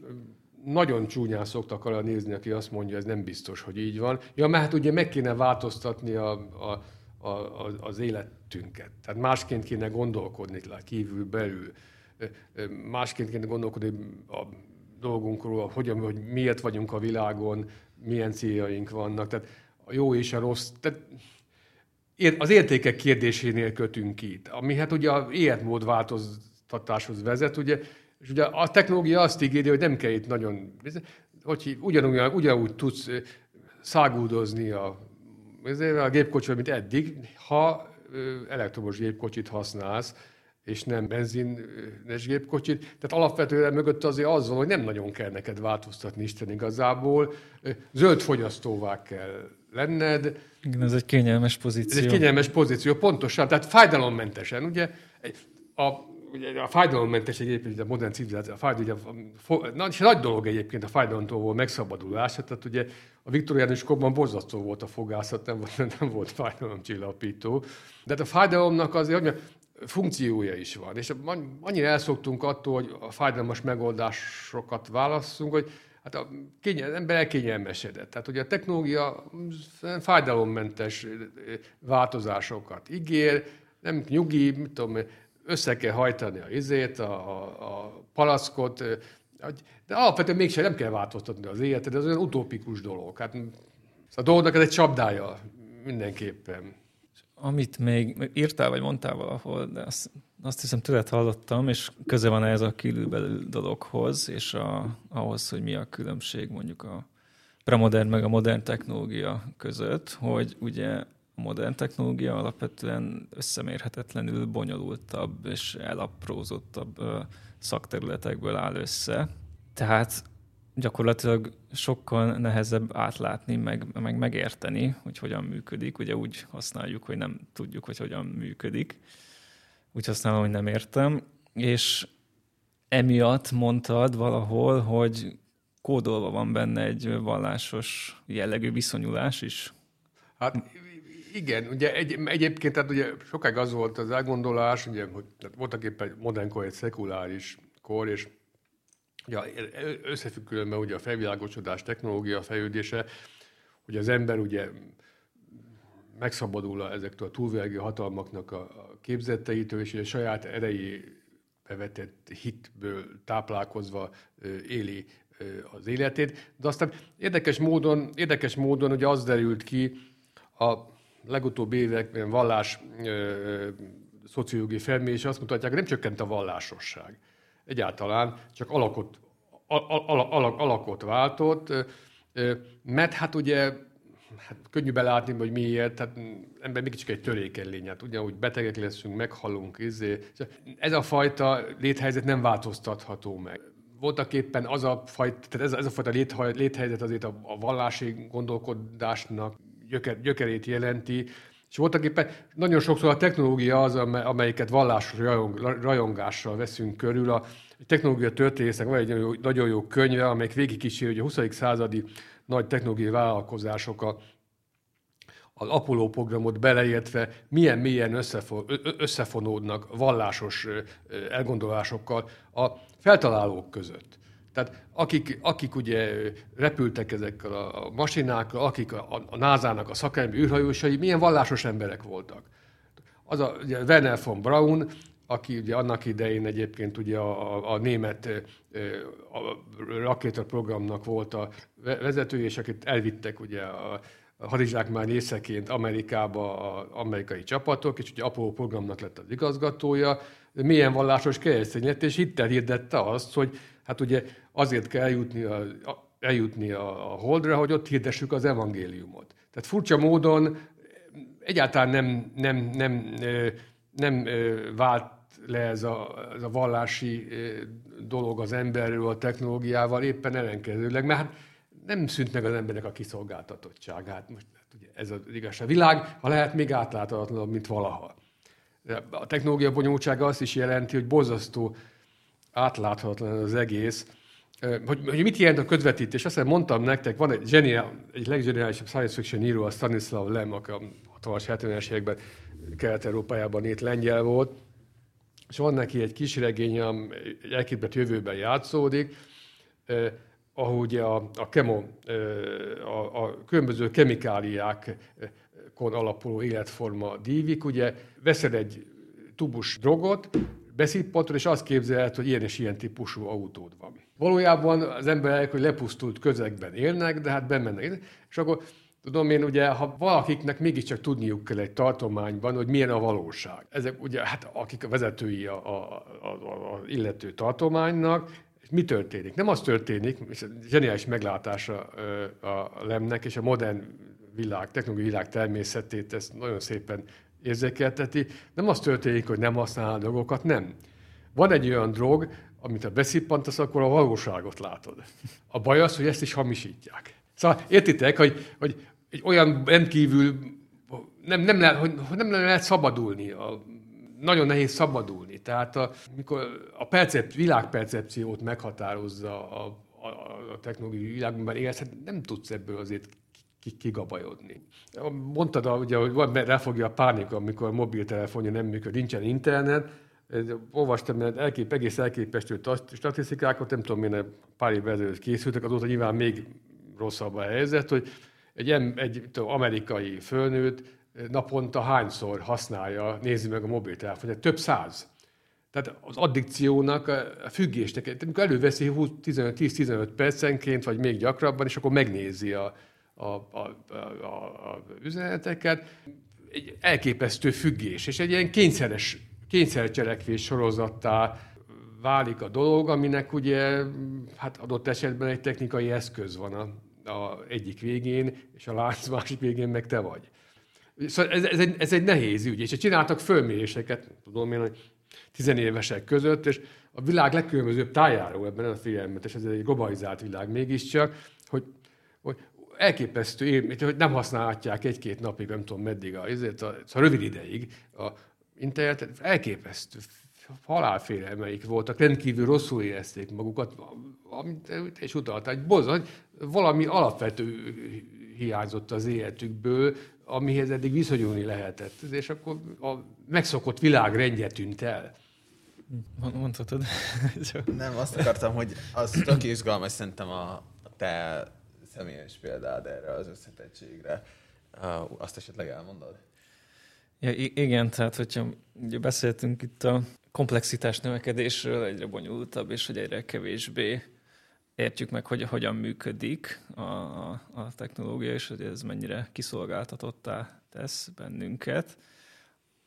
nagyon csúnyán szoktak arra nézni, aki azt mondja, ez nem biztos, hogy így van. Ja, mert hát ugye meg kéne változtatni a, a a, az életünket. Tehát másként kéne gondolkodni kívül, belül. Másként kéne gondolkodni a dolgunkról, hogyan, hogy miért vagyunk a világon, milyen céljaink vannak. Tehát a jó és a rossz. Tehát az értékek kérdésénél kötünk itt, ami hát ugye a életmód változtatáshoz vezet, ugye, és ugye a technológia azt ígéri, hogy nem kell itt nagyon, hogy ugyanúgy, ugyanúgy tudsz szágúdozni a, a gépkocsival, mint eddig, ha elektromos gépkocsit használsz, és nem benzines gépkocsit. Tehát alapvetően mögött azért az van, hogy nem nagyon kell neked változtatni Isten igazából. Zöld fogyasztóvá kell lenned.
Igen, ez egy kényelmes pozíció.
Ez egy kényelmes pozíció, pontosan. Tehát fájdalommentesen, ugye? A, ugye a fájdalommentes egyébként a modern civilizáció, a fájdalom, ugye, a, nagy dolog egyébként a fájdalomtól való megszabadulás. Tehát ugye a viktoriánus korban borzasztó volt a fogászat, nem volt, nem volt fájdalomcsillapító. De hát a fájdalomnak azért, hogy funkciója is van. És annyira elszoktunk attól, hogy a fájdalmas megoldásokat válasszunk, hogy hát a kényel, ember elkényelmesedett. Tehát, hogy a technológia fájdalommentes változásokat ígér, nem nyugi, mit tudom, össze kell hajtani a izét, a, a, a palackot, de alapvetően mégsem nem kell változtatni az életet, ez olyan utópikus dolog. Hát, a dolognak ez egy csapdája mindenképpen.
Amit még írtál, vagy mondtál valahol, de azt, azt hiszem tőled hallottam, és köze van ez a kívülbelül dologhoz, és a, ahhoz, hogy mi a különbség mondjuk a premodern meg a modern technológia között, hogy ugye a modern technológia alapvetően összemérhetetlenül bonyolultabb és elaprózottabb szakterületekből áll össze. Tehát gyakorlatilag sokkal nehezebb átlátni, meg, meg megérteni, hogy hogyan működik. Ugye úgy használjuk, hogy nem tudjuk, hogy hogyan működik. Úgy használom, hogy nem értem. És emiatt mondtad valahol, hogy kódolva van benne egy vallásos jellegű viszonyulás is.
Hát igen, ugye egy, egyébként tehát ugye sokáig az volt az elgondolás, ugye, hogy tehát voltak éppen modern kor egy szekuláris kor, és Ugye összefügg különben ugye a felvilágosodás, technológia fejlődése, hogy az ember ugye megszabadul ezektől a túlvilági hatalmaknak a képzetteitől, és a saját erei bevetett hitből táplálkozva éli az életét. De aztán érdekes módon, érdekes módon ugye az derült ki a legutóbbi években vallás szociológiai felmérés azt mutatják, hogy nem csökkent a vallásosság egyáltalán csak alakot, al, al, al, alakot váltott, mert hát ugye hát könnyű belátni, hogy miért, hát ember csak egy törékeny lény, hát ugyanúgy betegek leszünk, meghalunk, izé. ez a fajta léthelyzet nem változtatható meg. Voltak éppen az a fajta, tehát ez, ez a fajta léthelyzet azért a, a vallási gondolkodásnak gyöker, gyökerét jelenti, és voltak éppen nagyon sokszor a technológia az, amelyiket vallásos rajongással veszünk körül. A technológia történészek van egy nagyon jó könyve, amelyik végigkíséri, hogy a 20. századi nagy technológiai vállalkozások a, az Apollo programot beleértve milyen mélyen összefonódnak vallásos elgondolásokkal a feltalálók között. Tehát akik, akik ugye repültek ezekkel a masinákkal, akik a, a NASA-nak a szakember űrhajósai, milyen vallásos emberek voltak. Az a ugye Werner von Braun, aki ugye annak idején egyébként ugye a, a, a német a rakétaprogramnak volt a vezetője, és akit elvittek ugye a, a hadizsákmány részeként Amerikába az amerikai csapatok, és ugye Apollo programnak lett az igazgatója, milyen vallásos keresztény és itt elhirdette azt, hogy hát ugye azért kell eljutni a, eljutni a, Holdra, hogy ott hirdessük az evangéliumot. Tehát furcsa módon egyáltalán nem, nem, nem, nem, nem vált le ez a, ez a vallási dolog az emberről a technológiával, éppen ellenkezőleg, mert hát nem szűnt meg az embernek a kiszolgáltatottságát. Most hát ugye ez az igazság. Világ, ha lehet, még átlátatlanabb, mint valaha. A technológia bonyolultsága azt is jelenti, hogy borzasztó átláthatatlan az egész. Hogy, hogy mit jelent a közvetítés? Azt mondtam nektek, van egy, zseniál, egy leggeniálisabb science fiction író, a Stanislav Lem, aki a 60-as, 70-es években Kelet-Európájában itt lengyel volt, és van neki egy kis regénye, egy elképzelt jövőben játszódik, eh, ahol a, a, kemo, eh, a, a különböző kemikáliákon alapuló életforma dívik, ugye veszed egy tubus drogot, beszippantod, és azt képzeled, hogy ilyen és ilyen típusú autód van. Valójában az emberek, hogy lepusztult közegben élnek, de hát bemennek. És akkor Tudom én, ugye, ha valakiknek mégiscsak tudniuk kell egy tartományban, hogy milyen a valóság. Ezek ugye, hát akik a vezetői a, a, a, a illető tartománynak, mi történik? Nem az történik, és zseniális meglátása a lemnek, és a modern világ, technológiai világ természetét ezt nagyon szépen érzékelteti. Nem az történik, hogy nem használ a dolgokat, nem. Van egy olyan drog, amit ha beszippantasz, akkor a valóságot látod. A baj az, hogy ezt is hamisítják. Szóval értitek, hogy, hogy egy olyan rendkívül nem, nem, lehet, hogy nem lehet szabadulni. A, nagyon nehéz szabadulni. Tehát a, mikor a percep, világpercepciót meghatározza a, a, a technológiai világban élsz, hát nem tudsz ebből azért kigabajodni. Mondtad, ugye, hogy van, ráfogja a pánik, amikor a mobiltelefonja nem működik, nincsen internet, olvastam mert elkép, egész elképesztő statisztikákat, nem tudom, milyen pár évvel ezelőtt készültek, azóta nyilván még rosszabb a helyzet, hogy egy, egy tudom, amerikai fölnőtt naponta hányszor használja, nézi meg a mobiltelefonját, több száz. Tehát az addikciónak, a függésnek, amikor előveszi 10-15 percenként, vagy még gyakrabban, és akkor megnézi a, a, a, a, a üzeneteket, egy elképesztő függés, és egy ilyen kényszeres, kényszercselekvés sorozattá válik a dolog, aminek ugye hát adott esetben egy technikai eszköz van a, a egyik végén, és a lánc másik végén meg te vagy. Szóval ez, ez, egy, ez egy nehéz ügy, és csináltak fölméréseket, tudom én, hogy tizenévesek között, és a világ legkülönbözőbb tájáról ebben a figyelmet, és ez egy globalizált világ mégiscsak, hogy, elképesztő élmény, hogy nem használhatják egy-két napig, nem tudom meddig, a, ezért a, szóval rövid ideig a internetet, elképesztő halálfélelmeik voltak, rendkívül rosszul érezték magukat, amit és utalta, egy bozony, valami alapvető hiányzott az életükből, amihez eddig viszonyulni lehetett. És akkor a megszokott világrendje tűnt el.
Mondhatod.
Nem, azt akartam, hogy az tök izgalmas szerintem a te személyes példád erre az összetettségre. Azt esetleg elmondod?
Ja, igen, tehát hogyha ugye beszéltünk itt a komplexitás növekedésről, egyre bonyolultabb, és hogy egyre kevésbé értjük meg, hogy hogyan működik a, a technológia, és hogy ez mennyire kiszolgáltatottá tesz bennünket.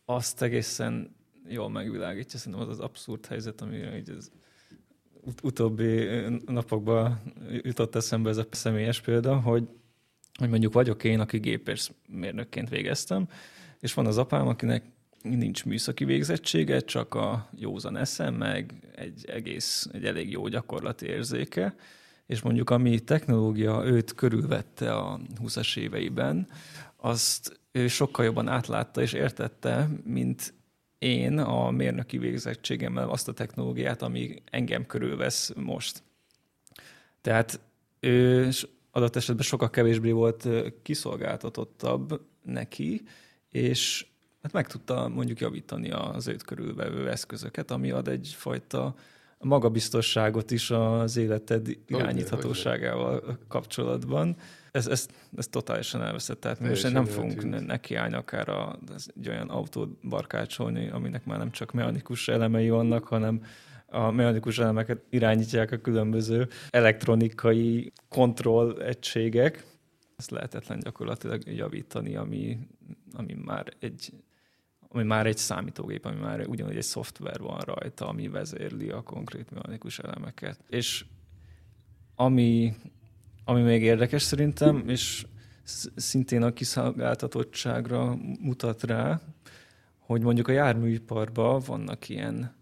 Azt egészen jól megvilágítja, szerintem az az abszurd helyzet, ami így az ut- utóbbi napokban jutott eszembe ez a személyes példa, hogy, hogy mondjuk vagyok én, aki gépészmérnökként végeztem, és van az apám, akinek nincs műszaki végzettsége, csak a józan eszem, meg egy egész, egy elég jó gyakorlati érzéke, és mondjuk ami technológia őt körülvette a 20-as éveiben, azt ő sokkal jobban átlátta és értette, mint én a mérnöki végzettségemmel azt a technológiát, ami engem körülvesz most. Tehát ő adott esetben sokkal kevésbé volt kiszolgáltatottabb neki, és hát meg tudta mondjuk javítani az őt körülvevő eszközöket, ami ad egyfajta magabiztosságot is az életed irányíthatóságával kapcsolatban. Ez, ez, ez totálisan elveszett. Tehát most nem fogunk nekiállni akár a, egy olyan autót barkácsolni, aminek már nem csak mechanikus elemei vannak, hanem a mechanikus elemeket irányítják a különböző elektronikai kontroll egységek. Ezt lehetetlen gyakorlatilag javítani, ami, ami már egy ami már egy számítógép, ami már ugyanúgy egy szoftver van rajta, ami vezérli a konkrét mechanikus elemeket. És ami, ami még érdekes szerintem, és szintén a kiszolgáltatottságra mutat rá, hogy mondjuk a járműiparban vannak ilyen,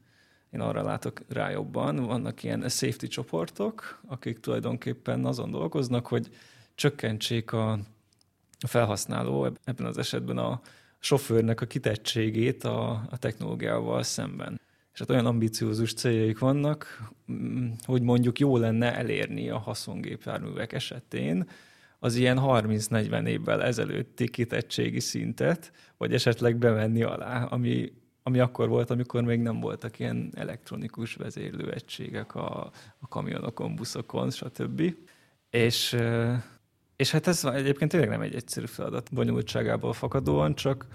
én arra látok rá jobban, vannak ilyen safety csoportok, akik tulajdonképpen azon dolgoznak, hogy csökkentsék a felhasználó, ebben az esetben a sofőrnek a kitettségét a, a technológiával szemben. És hát olyan ambiciózus céljaik vannak, mm, hogy mondjuk jó lenne elérni a haszongépjárművek esetén az ilyen 30-40 évvel ezelőtti kitettségi szintet, vagy esetleg bevenni alá, ami, ami akkor volt, amikor még nem voltak ilyen elektronikus vezérlőegységek a, a kamionokon, buszokon, stb. És és hát ez egyébként tényleg nem egy egyszerű feladat bonyolultságából fakadóan, csak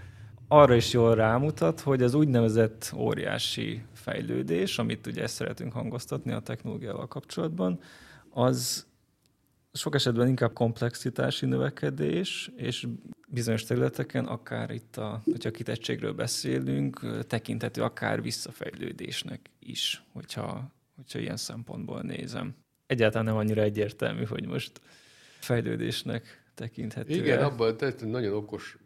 arra is jól rámutat, hogy az úgynevezett óriási fejlődés, amit ugye ezt szeretünk hangoztatni a technológiával kapcsolatban, az sok esetben inkább komplexitási növekedés, és bizonyos területeken, akár itt, a, hogyha kitettségről beszélünk, tekinthető akár visszafejlődésnek is, hogyha, hogyha ilyen szempontból nézem. Egyáltalán nem annyira egyértelmű, hogy most fejlődésnek tekinthető.
Igen, abban te nagyon okos,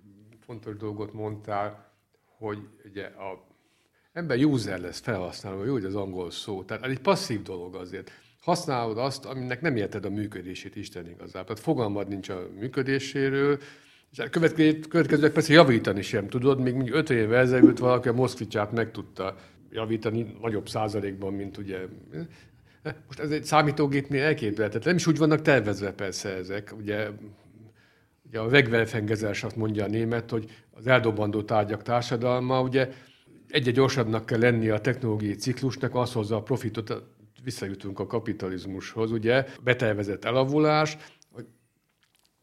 fontos dolgot mondtál, hogy ugye a ember user lesz felhasználó, jó, hogy az angol szó. Tehát ez egy passzív dolog azért használod azt, aminek nem érted a működését Isten igazából. Tehát fogalmad nincs a működéséről, és a következőleg persze javítani sem tudod, még mondjuk 50 évvel ezelőtt valaki a Moszkvicsát meg tudta javítani nagyobb százalékban, mint ugye most ez egy számítógépnél elképzelhetetlen. Nem is úgy vannak tervezve persze ezek. Ugye, ugye a azt mondja a német, hogy az eldobandó tárgyak társadalma, ugye egyre gyorsabbnak kell lenni a technológiai ciklusnak, az hozza a profitot visszajutunk a kapitalizmushoz, ugye, betervezett elavulás,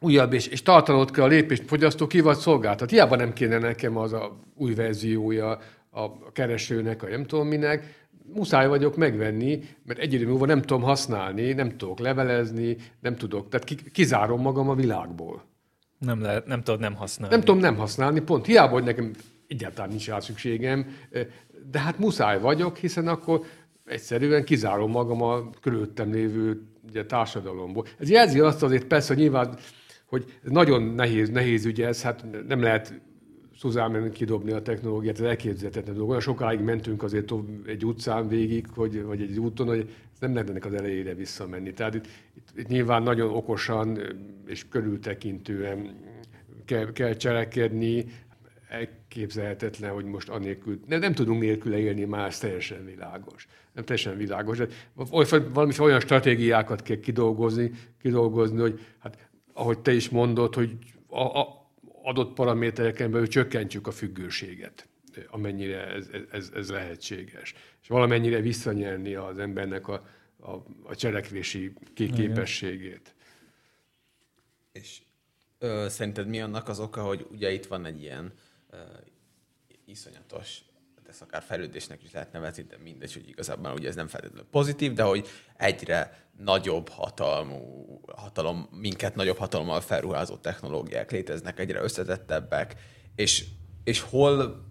újabb és, és tartanod kell a lépést, fogyasztó ki vagy szolgáltat. Hiába nem kéne nekem az a új verziója a keresőnek, a nem tudom minek, muszáj vagyok megvenni, mert egy idő múlva nem tudom használni, nem tudok levelezni, nem tudok, tehát kizárom magam a világból.
Nem, lehet, nem tudod nem használni.
Nem tudom nem használni, pont hiába, hogy nekem egyáltalán nincs rá szükségem, de hát muszáj vagyok, hiszen akkor egyszerűen kizárom magam a körülöttem lévő ugye, társadalomból. Ez jelzi azt azért persze, hogy nyilván, hogy nagyon nehéz, nehéz ügy ez, hát nem lehet Szuzámen kidobni a technológiát, ez elképzelhetetlen dolog. Olyan sokáig mentünk azért egy utcán végig, hogy, vagy egy úton, hogy nem lehet ennek az elejére visszamenni. Tehát itt, itt, itt nyilván nagyon okosan és körültekintően kell, kell cselekedni, elképzelhetetlen, hogy most anélkül, nem, nem tudunk nélküle élni, már teljesen világos. Nem teljesen világos. Valami olyan stratégiákat kell kidolgozni, kidolgozni, hogy hát, ahogy te is mondod, hogy a, a adott paramétereken belül csökkentjük a függőséget, amennyire ez, ez, ez lehetséges. És valamennyire visszanyerni az embernek a, a, a cselekvési képességét.
És ö, szerinted mi annak az oka, hogy ugye itt van egy ilyen uh, iszonyatos, ezt akár fejlődésnek is lehet nevezni, de mindegy, hogy igazából ugye ez nem feltétlenül pozitív, de hogy egyre nagyobb hatalmú, hatalom, minket nagyobb hatalommal felruházó technológiák léteznek, egyre összetettebbek, és, és hol,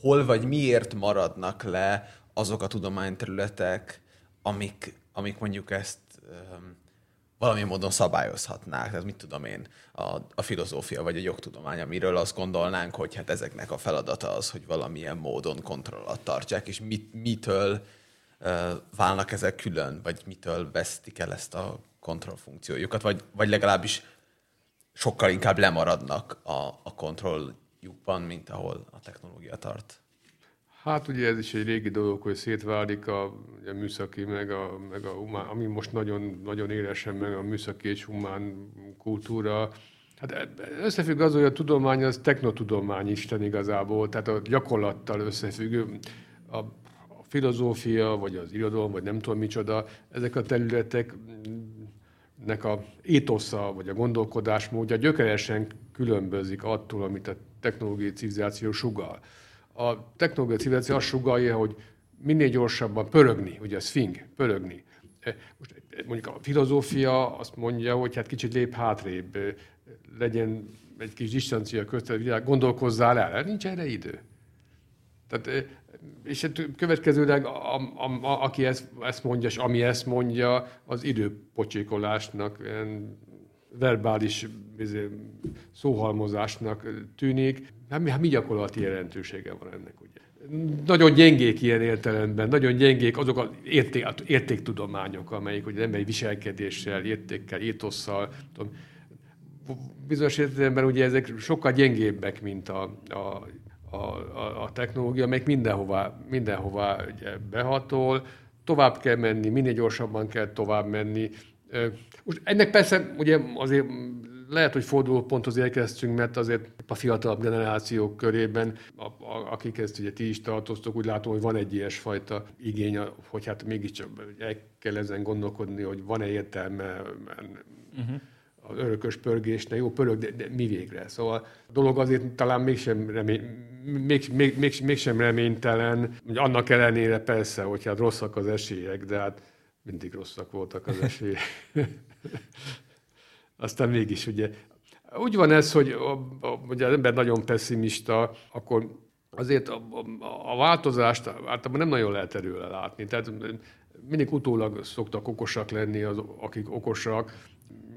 hol vagy miért maradnak le azok a tudományterületek, amik, amik mondjuk ezt um, valamilyen módon szabályozhatnák. Tehát mit tudom én, a, a filozófia vagy a jogtudomány, amiről azt gondolnánk, hogy hát ezeknek a feladata az, hogy valamilyen módon kontroll alatt tartsák, és mit, mitől uh, válnak ezek külön, vagy mitől vesztik el ezt a kontrollfunkciójukat, vagy, vagy legalábbis sokkal inkább lemaradnak a, a kontrolljukban, mint ahol a technológia tart.
Hát ugye ez is egy régi dolog, hogy szétválik a, a műszaki, meg a, meg a humán, ami most nagyon, nagyon élesen meg a műszaki és humán kultúra. Hát összefügg az, hogy a tudomány az technotudomány isten igazából, tehát a gyakorlattal összefügg. A, filozófia, vagy az irodalom, vagy nem tudom micsoda, ezek a területeknek a étosza, vagy a gondolkodásmódja gyökeresen különbözik attól, amit a technológiai civilizáció sugal a technológiai civilizáció azt sugalja, hogy minél gyorsabban pörögni, ugye a swing, pörögni. E, most e, mondjuk a filozófia azt mondja, hogy hát kicsit lép hátrébb, e, legyen egy kis distancia között gondolkozzál el, hát nincs erre idő. Tehát, és hát következőleg, a, a, a, aki ezt, ezt mondja, és ami ezt mondja, az időpocsékolásnak, verbális izé, szóhalmozásnak tűnik. Hát mi, hát mi gyakorlati jelentősége van ennek, ugye? Nagyon gyengék ilyen értelemben, nagyon gyengék azok az érték, értéktudományok, amelyik ugye emberi viselkedéssel, értékkel, étosszal, tudom, bizonyos értelemben ugye ezek sokkal gyengébbek, mint a, a, a, a technológia, amelyik mindenhová, mindenhová ugye behatol, tovább kell menni, minél gyorsabban kell tovább menni. Most ennek persze ugye azért lehet, hogy fordulóponthoz érkeztünk, mert azért a fiatalabb generációk körében, a, a, akik ezt ugye ti is tartoztok, úgy látom, hogy van egy ilyesfajta igény, hogy hát mégiscsak el kell ezen gondolkodni, hogy van-e értelme uh-huh. az örökös pörgésnek, jó pörög, de, de mi végre? Szóval a dolog azért talán mégsem, remény, még, még, még, mégsem reménytelen, hogy annak ellenére persze, hogyha hát rosszak az esélyek, de hát mindig rosszak voltak az esélyek. Aztán mégis ugye, úgy van ez, hogy a, a, ugye az ember nagyon pessimista, akkor azért a, a, a változást általában nem nagyon lehet erőle látni. Tehát mindig utólag szoktak okosak lenni az, akik okosak,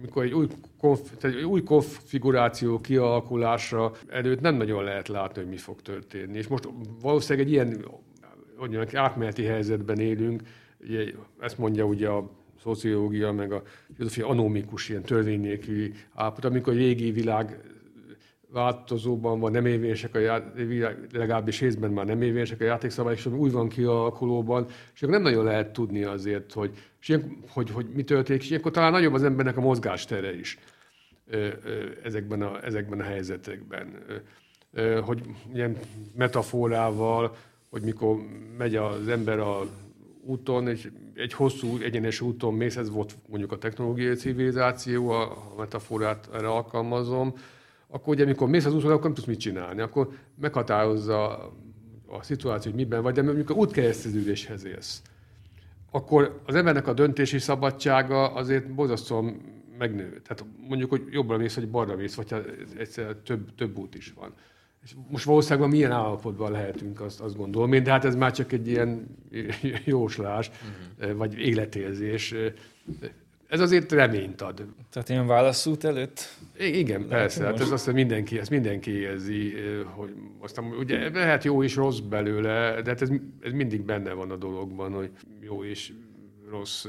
mikor egy új, konf, tehát egy új konfiguráció kialakulása előtt nem nagyon lehet látni, hogy mi fog történni. És most valószínűleg egy ilyen hogy mondjam, átmeneti helyzetben élünk, ezt mondja ugye a szociológia, meg a filozófia anomikus, ilyen törvény nélküli állapot, amikor a régi világ változóban van, nem érvényesek a játék, legalábbis részben már nem érvényesek a játékszabályok, és úgy van kialakulóban, és akkor nem nagyon lehet tudni azért, hogy, és ilyen, hogy, hogy mi történik, és ilyenkor talán nagyobb az embernek a mozgástere is ezekben a, ezekben a helyzetekben. Hogy ilyen metaforával, hogy mikor megy az ember a úton, egy, egy hosszú, egyenes úton mész, ez volt mondjuk a technológiai civilizáció, a metaforát erre alkalmazom, akkor ugye amikor mész az úton, akkor nem tudsz mit csinálni, akkor meghatározza a szituáció, hogy miben vagy, de amikor útkereszteződéshez élsz, akkor az embernek a döntési szabadsága azért borzasztóan megnő. Tehát mondjuk, hogy jobbra mész, vagy balra mész, vagy egyszer több, több út is van. És most valószínűleg milyen állapotban lehetünk, azt, azt gondolom én, de hát ez már csak egy ilyen jóslás, uh-huh. vagy életérzés. Ez azért reményt ad.
Tehát ilyen válaszút előtt?
I- igen, persze. Hát ez azt, hogy mindenki, ezt mindenki érzi, hogy aztán ugye lehet jó és rossz belőle, de hát ez, ez mindig benne van a dologban, hogy jó és rossz.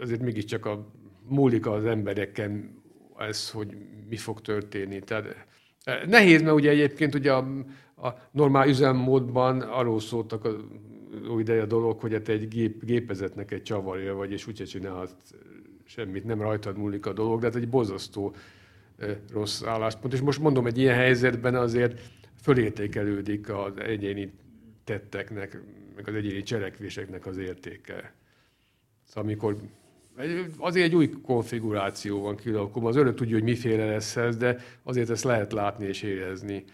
Azért mégiscsak a, múlik az embereken ez, hogy mi fog történni. Tehát nehéz, mert ugye egyébként ugye a, a normál üzemmódban arról szóltak a jó ideje a dolog, hogy hát egy gép, gépezetnek egy csavarja vagy, és úgyse csinálhat semmit, nem rajtad múlik a dolog, de hát egy bozasztó rossz álláspont. És most mondom, egy ilyen helyzetben azért fölértékelődik az egyéni tetteknek, meg az egyéni cselekvéseknek az értéke. Szóval amikor azért egy új konfiguráció van kialakulva, az örök tudja, hogy miféle lesz ez, de azért ezt lehet látni és érezni.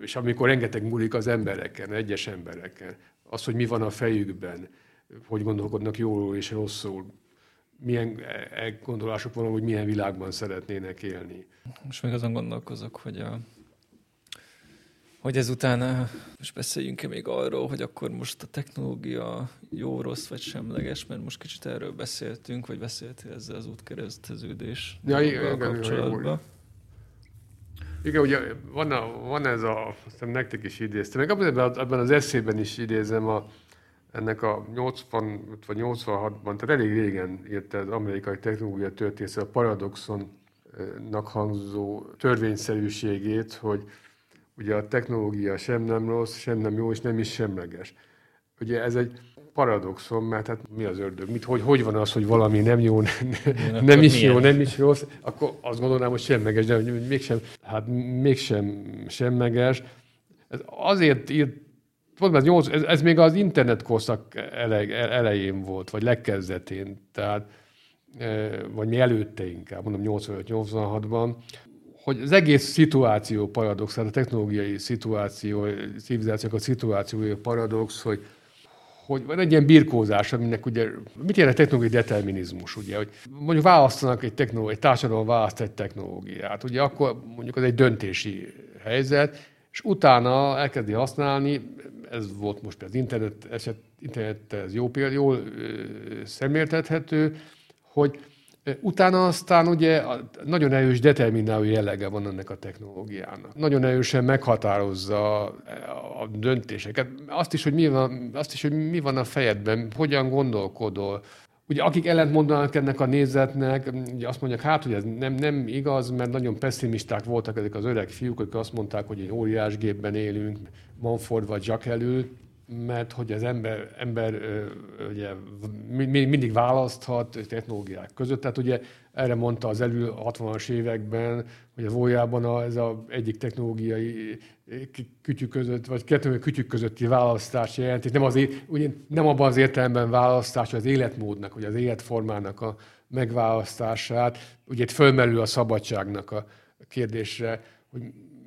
És amikor rengeteg múlik az embereken, egyes embereken, az, hogy mi van a fejükben, hogy gondolkodnak jól és rosszul, milyen e, gondolások van, hogy milyen világban szeretnének élni.
Most még azon gondolkozok, hogy a hogy ezután most beszéljünk-e még arról, hogy akkor most a technológia jó, rossz vagy semleges, mert most kicsit erről beszéltünk, vagy beszéltél ezzel az útkereszteződés
ja, igen, kapcsolatban. Igen, ugye van, a, van ez a, aztán nektek is idéztem, meg ebben, ebben az eszében is idézem a, ennek a 80 vagy 86-ban, tehát elég régen írta az amerikai technológia történésze a paradoxonnak hangzó törvényszerűségét, hogy ugye a technológia sem nem rossz, sem nem jó, és nem is semleges. Ugye ez egy paradoxon, mert hát mi az ördög? Mit, hogy, hogy van az, hogy valami nem jó, nem, nem is jó, nem is rossz, akkor azt gondolnám, hogy semleges, de mégsem, hát mégsem semleges. Ez azért írt ez, 8, ez, ez még az internet korszak elején volt, vagy legkezdetén, tehát, e, vagy mi előtte inkább, mondom 85-86-ban, hogy az egész szituáció paradox, tehát a technológiai szituáció, civilizációk a szituációja paradox, hogy hogy van egy ilyen birkózás, aminek ugye, mit jelent technológiai determinizmus, ugye, hogy mondjuk választanak egy technológiát, egy társadalom választ egy technológiát, ugye akkor mondjuk az egy döntési helyzet, és utána elkezdi használni, ez volt most az internet eset, internet ez jó példa, jól szemléltethető, hogy Utána aztán ugye nagyon erős determináló jellege van ennek a technológiának. Nagyon erősen meghatározza a döntéseket. Azt is, hogy mi van, azt is, hogy mi van a fejedben, hogyan gondolkodol. Ugye akik ellent mondanak ennek a nézetnek, ugye azt mondják, hát, hogy ez nem, nem igaz, mert nagyon pessimisták voltak ezek az öreg fiúk, akik azt mondták, hogy egy óriás gépben élünk, Manford vagy Jack elől, mert hogy az ember, ember ugye, mindig választhat technológiák között. Tehát ugye erre mondta az elő 60-as években, hogy az valójában a, ez az egyik technológiai kütyük között, vagy kettő kütyük közötti választás jelenti. Nem, az, ugye, nem abban az értelemben választás, hogy az életmódnak, vagy az életformának a megválasztását. Ugye itt fölmerül a szabadságnak a kérdésre, hogy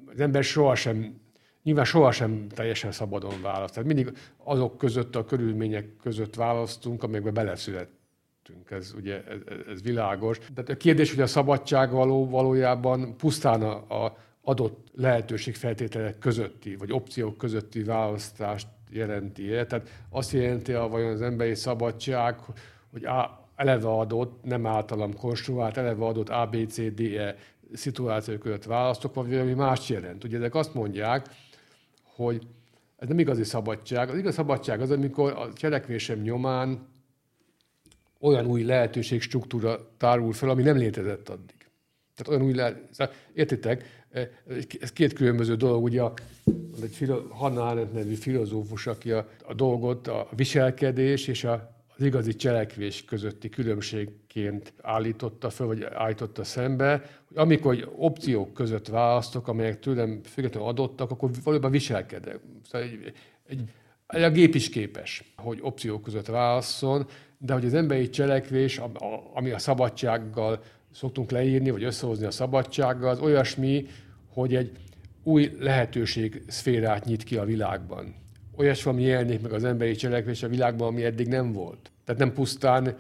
az ember sohasem nyilván sohasem teljesen szabadon választ. Tehát mindig azok között, a körülmények között választunk, amelyekbe beleszülettünk. Ez ugye ez, ez világos. Tehát a kérdés, hogy a szabadság való, valójában pusztán a, a adott lehetőségfeltételek közötti, vagy opciók közötti választást jelenti -e. Tehát azt jelenti a vajon az emberi szabadság, hogy a, eleve adott, nem általam konstruált, eleve adott A, B, C, D, E szituációk között választok, vagy valami más jelent. Ugye ezek azt mondják, hogy ez nem igazi szabadság. Az igaz szabadság az, amikor a cselekvésem nyomán olyan új lehetőség struktúra tárul fel, ami nem létezett addig. Tehát olyan új lehet, szóval, értitek, ez két különböző dolog, ugye egy filo, Hannah Arendt nevű filozófus, aki a, a dolgot, a viselkedés és a az igazi cselekvés közötti különbségként állította föl, vagy állította szembe, hogy amikor opciók között választok, amelyek tőlem függetlenül adottak, akkor valójában viselkedek. Szóval egy, egy, a gép is képes, hogy opciók között válasszon, de hogy az emberi cselekvés, ami a szabadsággal szoktunk leírni, vagy összehozni a szabadsággal, az olyasmi, hogy egy új lehetőség szférát nyit ki a világban olyas valami jelenik meg az emberi cselekvés a világban, ami eddig nem volt. Tehát nem pusztán,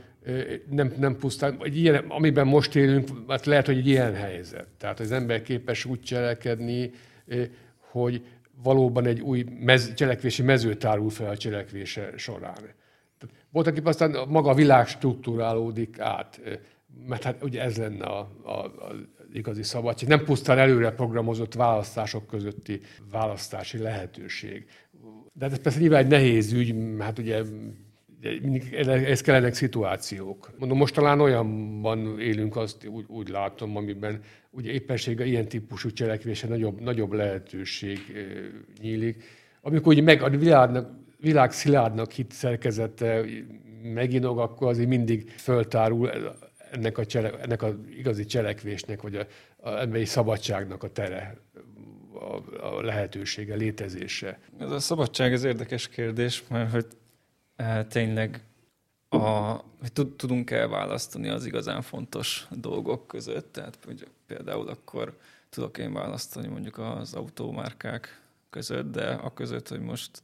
nem, nem pusztán, egy ilyen, amiben most élünk, hát lehet, hogy egy ilyen helyzet. Tehát az ember képes úgy cselekedni, hogy valóban egy új mez, cselekvési mező tárul fel a cselekvése során. Voltak éppen aztán maga a világ struktúrálódik át, mert hát ugye ez lenne a, a, a igazi szabadság. Nem pusztán előre programozott választások közötti választási lehetőség. De ez persze nyilván egy nehéz ügy, hát ugye ez kellenek szituációk. Mondom, most talán olyanban élünk, azt úgy, úgy látom, amiben ugye éppensége ilyen típusú cselekvése nagyobb, nagyobb lehetőség nyílik. Amikor ugye meg a világnak, világ szilárdnak hit szerkezete meginog, akkor azért mindig föltárul ennek a, csele, ennek a igazi cselekvésnek, vagy a, a emberi szabadságnak a tere a, a lehetősége, létezése.
Ez a szabadság az érdekes kérdés, mert hogy e, tényleg a, hogy tudunk elválasztani az igazán fontos dolgok között, tehát hogy például akkor tudok én választani mondjuk az autómárkák között, de a között, hogy most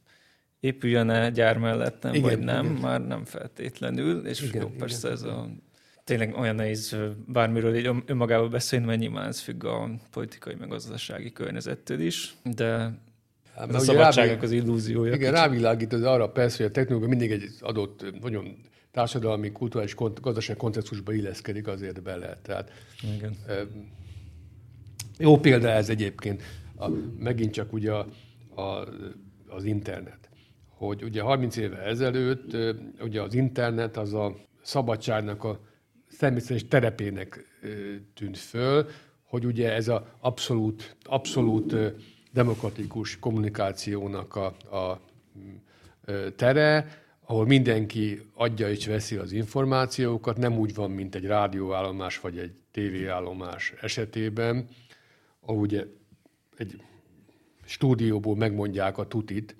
épüljön-e gyár mellettem, igen, vagy nem, igen. már nem feltétlenül, és igen, jó, persze igen. ez a tényleg olyan nehéz bármiről így önmagában beszélni, mert nyilván ez függ a politikai meg gazdasági környezettől is, de hát, a szabadságnak az illúziója.
Igen, rávilágít az arra persze, hogy a technológia mindig egy adott, nagyon társadalmi, kulturális, gazdasági kontextusba illeszkedik azért bele. Tehát, Igen. Jó példa ez egyébként. A, megint csak ugye a, a, az internet. Hogy ugye 30 éve ezelőtt ugye az internet az a szabadságnak a természetes terepének tűnt föl, hogy ugye ez az abszolút, abszolút demokratikus kommunikációnak a, a tere, ahol mindenki adja és veszi az információkat, nem úgy van, mint egy rádióállomás vagy egy tévéállomás esetében, ahol ugye egy stúdióból megmondják a tutit,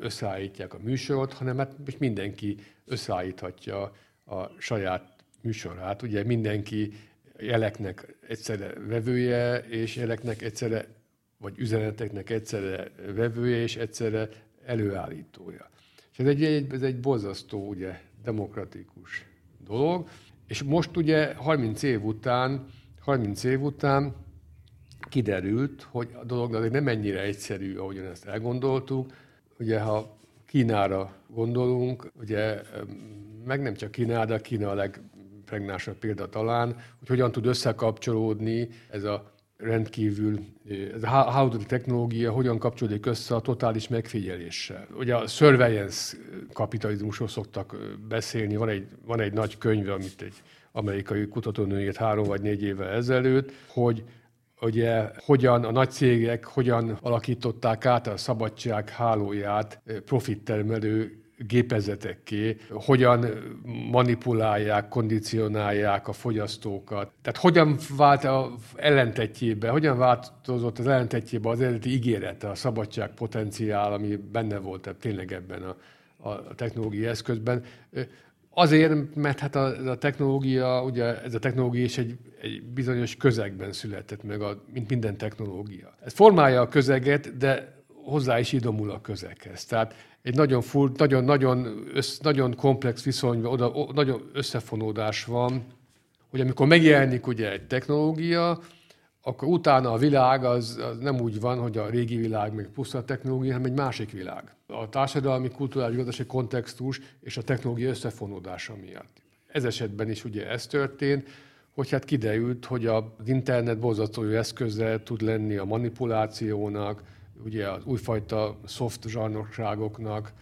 összeállítják a műsort, hanem hát mindenki összeállíthatja a saját műsorát. Ugye mindenki jeleknek egyszerre vevője, és jeleknek egyszerre, vagy üzeneteknek egyszerre vevője, és egyszerre előállítója. És ez egy, ez egy borzasztó, ugye, demokratikus dolog. És most ugye 30 év után, 30 év után kiderült, hogy a dolog azért nem ennyire egyszerű, ahogyan ezt elgondoltuk. Ugye, ha Kínára gondolunk, ugye meg nem csak Kína, de Kína a leg, legpregnásabb példa talán, hogy hogyan tud összekapcsolódni ez a rendkívül, ez a how technológia hogyan kapcsolódik össze a totális megfigyeléssel. Ugye a surveillance kapitalizmusról szoktak beszélni, van egy, van egy nagy könyv, amit egy amerikai kutatónő írt három vagy négy évvel ezelőtt, hogy ugye hogyan a nagy cégek hogyan alakították át a szabadság hálóját profittermelő gépezetekké, hogyan manipulálják, kondicionálják a fogyasztókat. Tehát hogyan vált a ellentetjébe, hogyan változott az ellentetjébe az eredeti ígérete, a szabadság potenciál, ami benne volt tehát tényleg ebben a, a technológiai eszközben. Azért, mert hát a, a technológia, ugye ez a technológia is egy, egy bizonyos közegben született meg, a, mint minden technológia. Ez formálja a közeget, de hozzá is idomul a közeghez. Tehát egy nagyon full, nagyon, nagyon, össz, nagyon komplex viszonyban, oda, o, nagyon összefonódás van, hogy amikor megjelenik ugye egy technológia, akkor utána a világ az, az nem úgy van, hogy a régi világ még puszta technológia, hanem egy másik világ. A társadalmi, kulturális, gazdasági kontextus és a technológia összefonódása miatt. Ez esetben is ugye ez történt, hogy hát kiderült, hogy az internet borzasztó eszköze tud lenni a manipulációnak, ugye az újfajta soft zsarnokságoknak.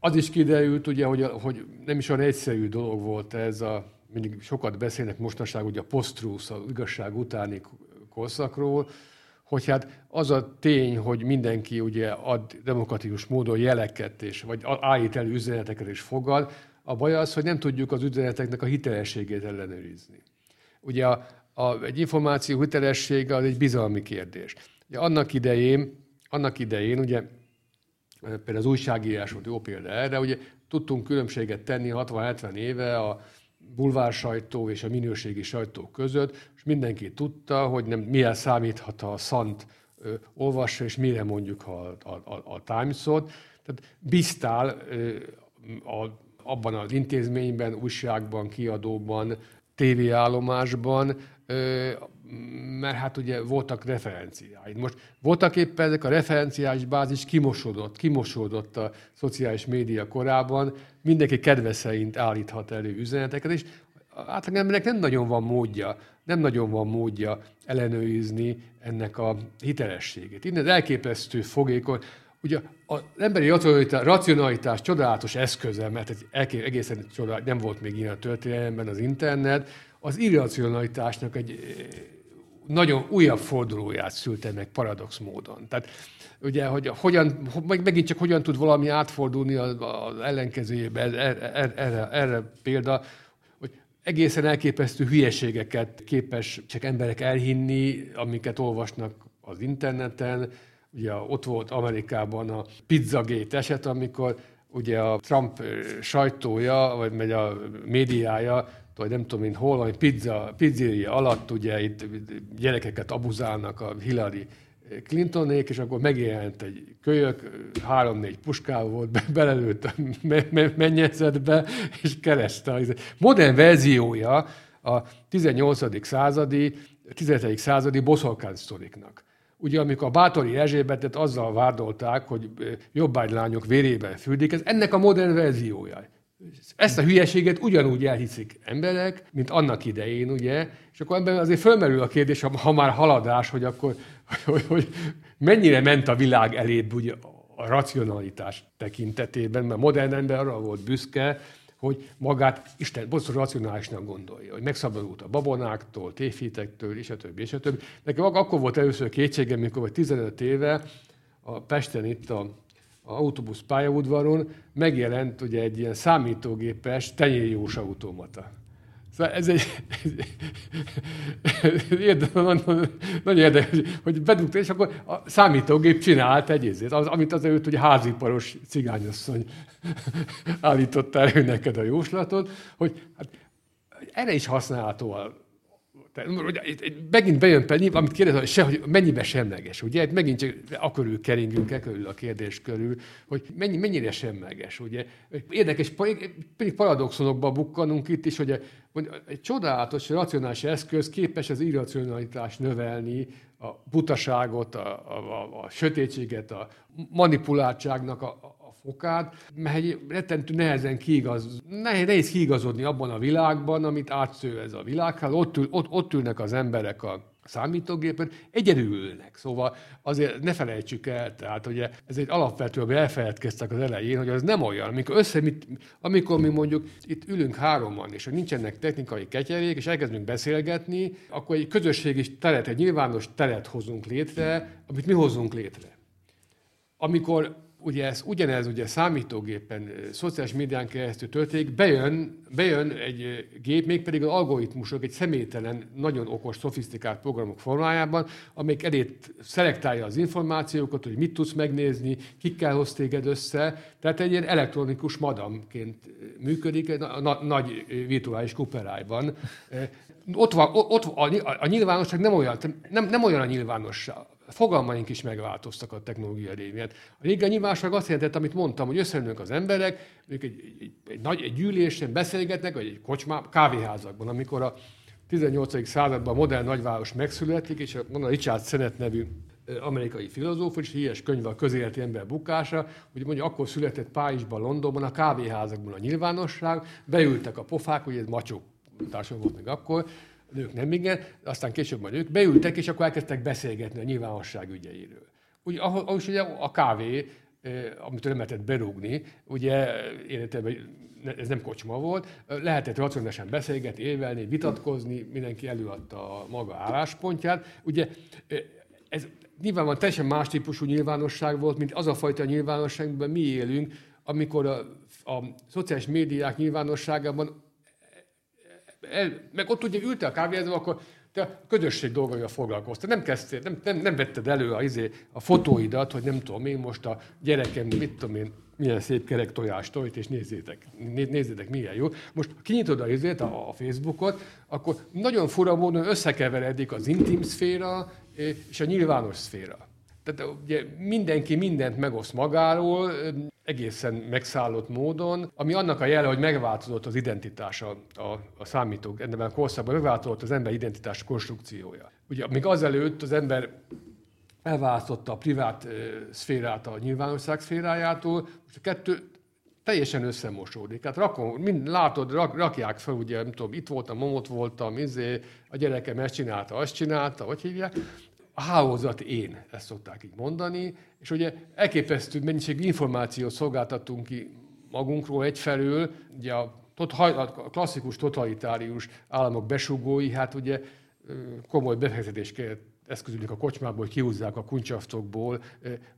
Az is kiderült, ugye, hogy, hogy nem is olyan egyszerű dolog volt ez, a, mindig sokat beszélnek mostanság ugye a post az igazság utáni korszakról, hogy hát az a tény, hogy mindenki ugye ad demokratikus módon jeleket, és, vagy állít elő üzeneteket és fogad, a baj az, hogy nem tudjuk az üzeneteknek a hitelességét ellenőrizni. Ugye a, a, egy információ hitelessége az egy bizalmi kérdés. Ugye annak idején, annak idején ugye például az újságírás volt jó példa erre, ugye tudtunk különbséget tenni 60-70 éve a bulvár sajtó és a minőségi sajtó között, és mindenki tudta, hogy nem, milyen számíthat a szant ö, olvassa, és mire mondjuk a, a, a, a Times-ot. Tehát biztál ö, a, abban az intézményben, újságban, kiadóban, tévéállomásban, mert hát ugye voltak referenciáid. Most voltak éppen ezek a referenciális bázis kimosodott, kimosodott a szociális média korában, mindenki kedve szerint állíthat elő üzeneteket, és átlag embernek nem nagyon van módja, nem nagyon van módja ellenőrizni ennek a hitelességét. Innen elképesztő fogékony, Ugye az emberi racionalitás, racionalitás csodálatos eszköze, mert egy egészen csodálatos, nem volt még ilyen a történelemben az internet, az irracionalitásnak egy nagyon újabb fordulóját szülte meg paradox módon. Tehát ugye, hogy hogyan, megint csak hogyan tud valami átfordulni az, ellenkezőjébe, erre, erre, erre, erre példa, hogy egészen elképesztő hülyeségeket csak emberek elhinni, amiket olvasnak az interneten. Ugye ott volt Amerikában a Pizzagate eset, amikor ugye a Trump sajtója, vagy megy a médiája vagy nem tudom én hol, vagy pizza, pizzeria alatt ugye itt gyerekeket abuzálnak a Hillary Clintonék, és akkor megjelent egy kölyök, három-négy puskával volt, be, belelőtt a mennyezetbe, és kereste. Modern verziója a 18. századi, 17. századi boszorkány sztoriknak. Ugye, amikor a Bátori Erzsébetet azzal vádolták, hogy jobbágylányok vérében fürdik, ez ennek a modern verziója. Ezt a hülyeséget ugyanúgy elhiszik emberek, mint annak idején, ugye, és akkor ebben azért fölmerül a kérdés, ha már haladás, hogy akkor hogy, hogy mennyire ment a világ elébb ugye, a racionalitás tekintetében, mert modern ember arra volt büszke, hogy magát Isten bosszú racionálisnak gondolja, hogy megszabadult a babonáktól, tévhitektől, és a többi, és a többi. Nekem akkor volt először kétségem, amikor vagy 15 éve a Pesten itt a autóbusz pályaudvaron megjelent ugye egy ilyen számítógépes tenyérjós automata. Szóval ez egy, ez nagyon érdekes, hogy bedugta, és akkor a számítógép csinált egy ezért, az, amit az őt ugye háziparos cigányasszony állította elő neked a jóslatot, hogy hát erre is használható a megint bejön pedig, amit kérdez, hogy, se, hogy mennyibe semleges. Ugye megint csak akkor ő keringünk e körül a kérdés körül, hogy mennyi, mennyire semleges. Ugye? Érdekes, pedig paradoxonokba bukkanunk itt is, hogy egy csodálatos, racionális eszköz képes az irracionalitást növelni, a butaságot, a, a, a, a sötétséget, a manipuláltságnak a, fokát, mert egy rettentő nehezen kiigaz, nehéz, nehéz kiigazodni abban a világban, amit átsző ez a világ. Hát ott, ül, ott, ott ülnek az emberek a számítógépen, egyedül ülnek. Szóval azért ne felejtsük el, tehát ugye ez egy alapvető, ami elfeledkeztek az elején, hogy az nem olyan, amikor össze, mit, amikor mi mondjuk itt ülünk hároman, és hogy nincsenek technikai ketyerék, és elkezdünk beszélgetni, akkor egy közösségi teret, egy nyilvános teret hozunk létre, amit mi hozunk létre. Amikor ugye ez ugyanez ugye számítógépen, szociális médián keresztül történik, bejön, bejön egy gép, mégpedig az algoritmusok egy személytelen, nagyon okos, szofisztikált programok formájában, amelyik elét szelektálja az információkat, hogy mit tudsz megnézni, kikkel hoz téged össze, tehát egy ilyen elektronikus madamként működik, a, a, nagy virtuális kuperájban. Ott van, ott a, a nyilvánosság nem olyan, nem, nem olyan a nyilvánosság fogalmaink is megváltoztak a technológia révén. A régen nyilvánosság azt jelentett, amit mondtam, hogy összeülnek az emberek, ők egy, egy, egy, nagy egy gyűlésen beszélgetnek, vagy egy kocsmá, kávéházakban, amikor a 18. században a modern nagyváros megszületik, és a Richard Sennett nevű amerikai filozófus, híres könyve a közéleti ember bukása, hogy mondja, akkor született Párizsban, Londonban, a kávéházakban a nyilvánosság, beültek a pofák, ugye ez macsó társadalom volt még akkor, nők nem igen, aztán később majd ők beültek, és akkor elkezdtek beszélgetni a nyilvánosság ügyeiről. Ugye, ahol, ugye a kávé, amit nem lehetett berúgni, ugye életében ez nem kocsma volt, lehetett racionálisan beszélgetni, érvelni, vitatkozni, mindenki előadta a maga álláspontját. Ugye ez nyilvánvalóan teljesen más típusú nyilvánosság volt, mint az a fajta nyilvánosság, amiben mi élünk, amikor a, a szociális médiák nyilvánosságában el, meg ott ugye ültél a kávézóban, akkor te a közösség dolgaival foglalkoztál. Nem kezdtél, nem, nem, nem vetted elő a, izé, a fotóidat, hogy nem tudom én most a gyerekem, mit tudom én, milyen szép kerek tojást tojt, és nézzétek, nézzétek, milyen jó. Most kinyitod a, izét, a, a Facebookot, akkor nagyon fura módon összekeveredik az intim szféra és a nyilvános szféra. Tehát ugye mindenki mindent megoszt magáról, egészen megszállott módon, ami annak a jele, hogy megváltozott az identitása a, a számítók, ebben a korszakban megváltozott az ember identitás konstrukciója. Ugye még azelőtt az ember elválasztotta a privát szférát a nyilvánosság szférájától, most a kettő teljesen összemosódik. Hát rakom, mind, látod, rak, rakják fel, ugye, nem tudom, itt voltam, momot voltam, izé, a gyerekem ezt csinálta, azt csinálta, hogy hívják a hálózat én, ezt szokták így mondani, és ugye elképesztő mennyiségű információt szolgáltatunk ki magunkról egyfelől, ugye a, a klasszikus totalitárius államok besugói, hát ugye komoly befektetést kell eszközülnek a kocsmából, hogy kihúzzák a kuncsaftokból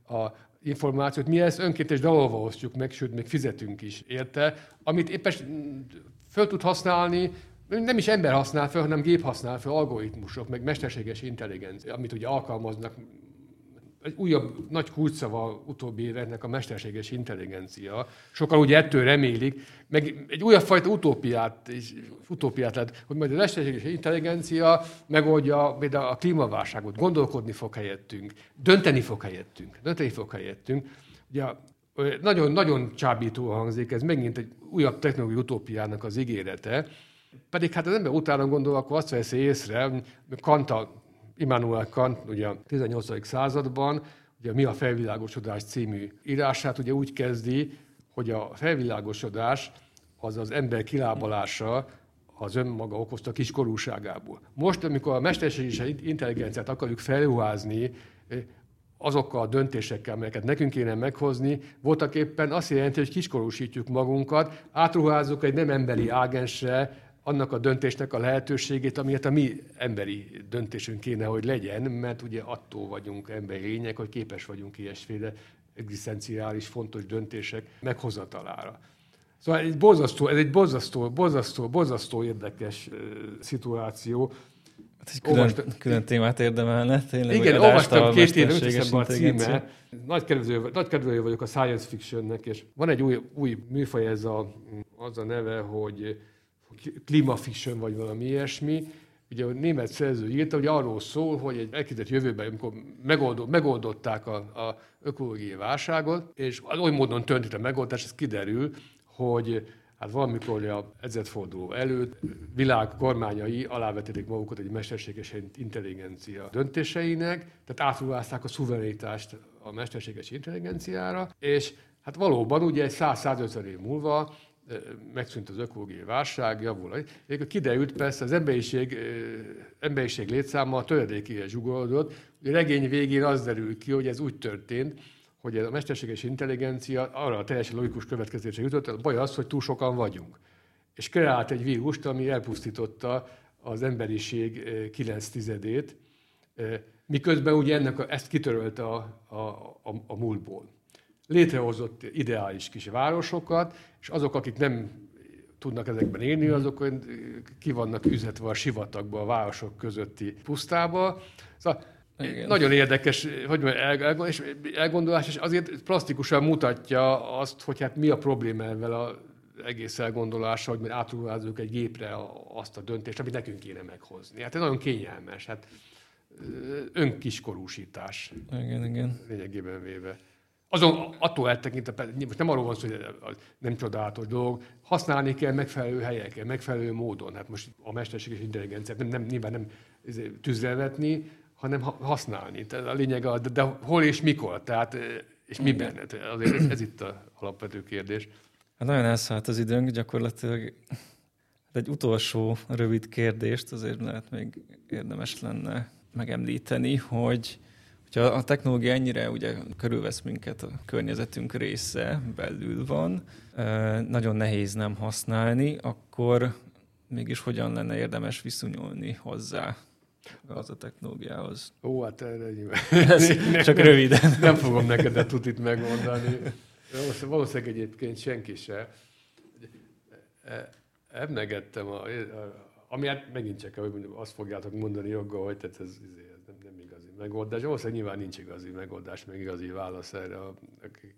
a információt. Mi ezt önkéntes dalolva osztjuk meg, sőt, még fizetünk is érte, amit éppen föl tud használni nem is ember használ fel, hanem gép használ fel, algoritmusok, meg mesterséges intelligencia, amit ugye alkalmaznak. Egy újabb nagy kulcsszava utóbbi éveknek a mesterséges intelligencia. Sokan ugye ettől remélik, meg egy újabb fajta utópiát, utópiát lehet, hogy majd a mesterséges intelligencia megoldja például a klímaválságot, gondolkodni fog helyettünk, dönteni fog helyettünk, dönteni fog helyettünk. Ugye nagyon, nagyon csábító hangzik, ez megint egy újabb technológiai utópiának az ígérete, pedig hát az ember utána gondol, akkor azt veszi észre, Kant, Immanuel Kant, ugye a 18. században, ugye Mi a felvilágosodás című írását ugye úgy kezdi, hogy a felvilágosodás az az ember kilábalása az önmaga okozta kiskorúságából. Most, amikor a mesterséges intelligenciát akarjuk felruházni azokkal a döntésekkel, amelyeket nekünk kéne meghozni, voltak éppen azt jelenti, hogy kiskorúsítjuk magunkat, átruházzuk egy nem emberi ágensre, annak a döntésnek a lehetőségét, amiért a mi emberi döntésünk kéne, hogy legyen, mert ugye attól vagyunk emberi lények, hogy képes vagyunk ilyesféle egzisztenciális fontos döntések meghozatalára. Szóval egy borzasztó, ez egy borzasztó, borzasztó, borzasztó érdekes uh, szituáció.
Hát egy külön, Olvastam, külön témát érdemelne, tényleg.
Igen, olvastam két éve, öt a címe. Nagy kedvező, nagy kedvező vagyok a science fictionnek, és van egy új, új műfaj, ez a, az a neve, hogy klímafiction vagy valami ilyesmi, ugye a német szerző írta, hogy arról szól, hogy egy elkezdett jövőben, amikor megoldott, megoldották a, a ökológiai válságot, és oly módon történt a megoldás, ez kiderül, hogy hát valamikor a ezredforduló előtt világ kormányai alávetették magukat egy mesterséges intelligencia döntéseinek, tehát átruházták a szuverenitást a mesterséges intelligenciára, és hát valóban ugye egy 100-150 év múlva megszűnt az ökológiai válság, javul. Egyébként kiderült persze, az emberiség, emberiség létszáma töredékére zsugolódott. A regény végén az derül ki, hogy ez úgy történt, hogy a mesterséges intelligencia arra a teljesen logikus következésre jutott, a baj az, hogy túl sokan vagyunk. És kreált egy vírust, ami elpusztította az emberiség 9 tizedét, miközben ugye ennek a, ezt kitörölte a, a, a, a múltból. Létrehozott ideális kis városokat, és azok, akik nem tudnak ezekben élni, azok ki vannak üzetve a sivatagba, a városok közötti pusztába. Szóval igen. Nagyon érdekes hogy és elgondolás, és azért plastikusan mutatja azt, hogy hát mi a probléma ezzel a egész elgondolása, hogy mi átruházzuk egy gépre azt a döntést, amit nekünk kéne meghozni. Hát ez nagyon kényelmes. Hát önkiskorúsítás.
Igen, igen.
Lényegében véve. Azon attól eltekintve, most nem arról van szó, hogy nem csodálatos dolog, használni kell megfelelő helyeken, megfelelő módon. Hát most a mesterséges intelligenciát nem, nem, nyilván nem izé, tüzelvetni, hanem használni. Tehát a lényeg, a, de, de hol és mikor, tehát és miben? Hát azért ez, ez itt a alapvető kérdés.
Hát nagyon elszállt az időnk, gyakorlatilag egy utolsó rövid kérdést azért lehet még érdemes lenne megemlíteni, hogy hogyha a technológia ennyire ugye körülvesz minket, a környezetünk része belül van, nagyon nehéz nem használni, akkor mégis hogyan lenne érdemes viszonyulni hozzá az a technológiához?
Ó, hát erre
Csak röviden.
Nem fogom neked a tutit megmondani. Valószínűleg egyébként senki se. Emlegettem, a, ami hát megint csak azt fogjátok mondani joggal, hogy tehát ez, ez nem, nem megoldás. Valószínűleg nyilván nincs igazi megoldás, meg igazi válasz erre a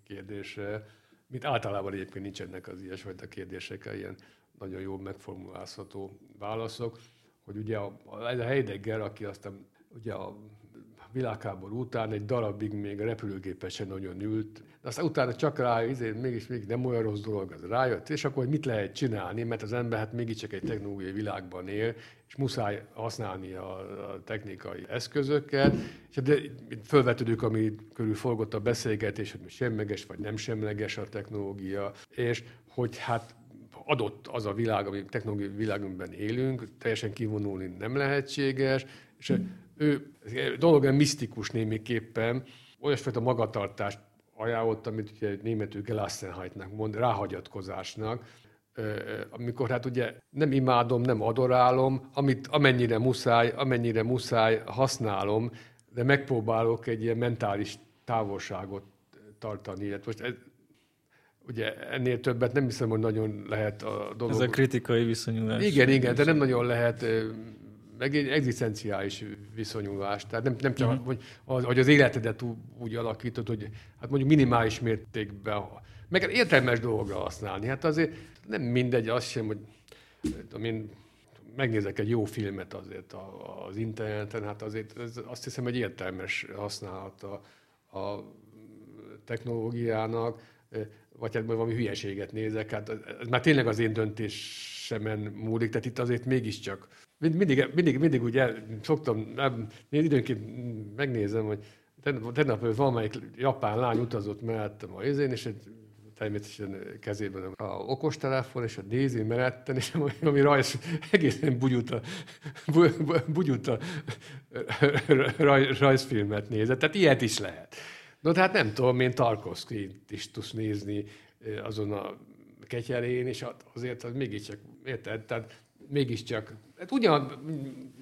kérdésre. Mint általában egyébként nincsenek az ilyesfajta kérdésekre ilyen nagyon jól megformulázható válaszok hogy ugye a, ez a Heidegger, aki aztán ugye a világháború után egy darabig még a repülőgépet sem nagyon ült, de aztán utána csak rájött, ezért mégis még nem olyan rossz dolog, az rájött, és akkor mit lehet csinálni, mert az ember hát mégiscsak egy technológiai világban él, és muszáj használni a, a technikai eszközöket, és de fölvetődük, ami körül forgott a beszélgetés, hogy semleges vagy nem semleges a technológia, és hogy hát adott az a világ, ami technológiai világunkban élünk, teljesen kivonulni nem lehetséges, és ő dolog misztikus némiképpen, olyasfajta magatartást ajánlott, amit ugye németül Gelassenheitnak mond, ráhagyatkozásnak, amikor hát ugye nem imádom, nem adorálom, amit amennyire muszáj, amennyire muszáj használom, de megpróbálok egy ilyen mentális távolságot tartani. Hát most ez, ugye ennél többet nem hiszem, hogy nagyon lehet a dolog.
Ez a kritikai viszonyulás.
Igen, igen, de nem nagyon lehet meg egy egzisztenciális viszonyulás. Tehát nem, nem csak, uh-huh. hogy, az, hogy az életedet úgy, alakítod, hogy hát mondjuk minimális mértékben, meg értelmes dolgra használni. Hát azért nem mindegy az sem, hogy én megnézek egy jó filmet azért az interneten, hát azért ez, azt hiszem, hogy értelmes használata a technológiának vagy hát valami hülyeséget nézek, hát ez már tényleg az én döntésemen múlik, tehát itt azért mégiscsak. Mindig, mindig, mindig ugye szoktam, nem, én időnként megnézem, hogy tegnap valamelyik japán lány utazott mellettem a izén, és egy természetesen kezében a okostelefon, és a nézi melletten, és ami rajz, egészen bugyuta, bugyuta rajz, rajzfilmet nézett. Tehát ilyet is lehet. No, tehát nem tudom, én Tarkovsky-t is tudsz nézni azon a ketyerén, és azért az mégiscsak, érted? Tehát mégiscsak, hát ugyan,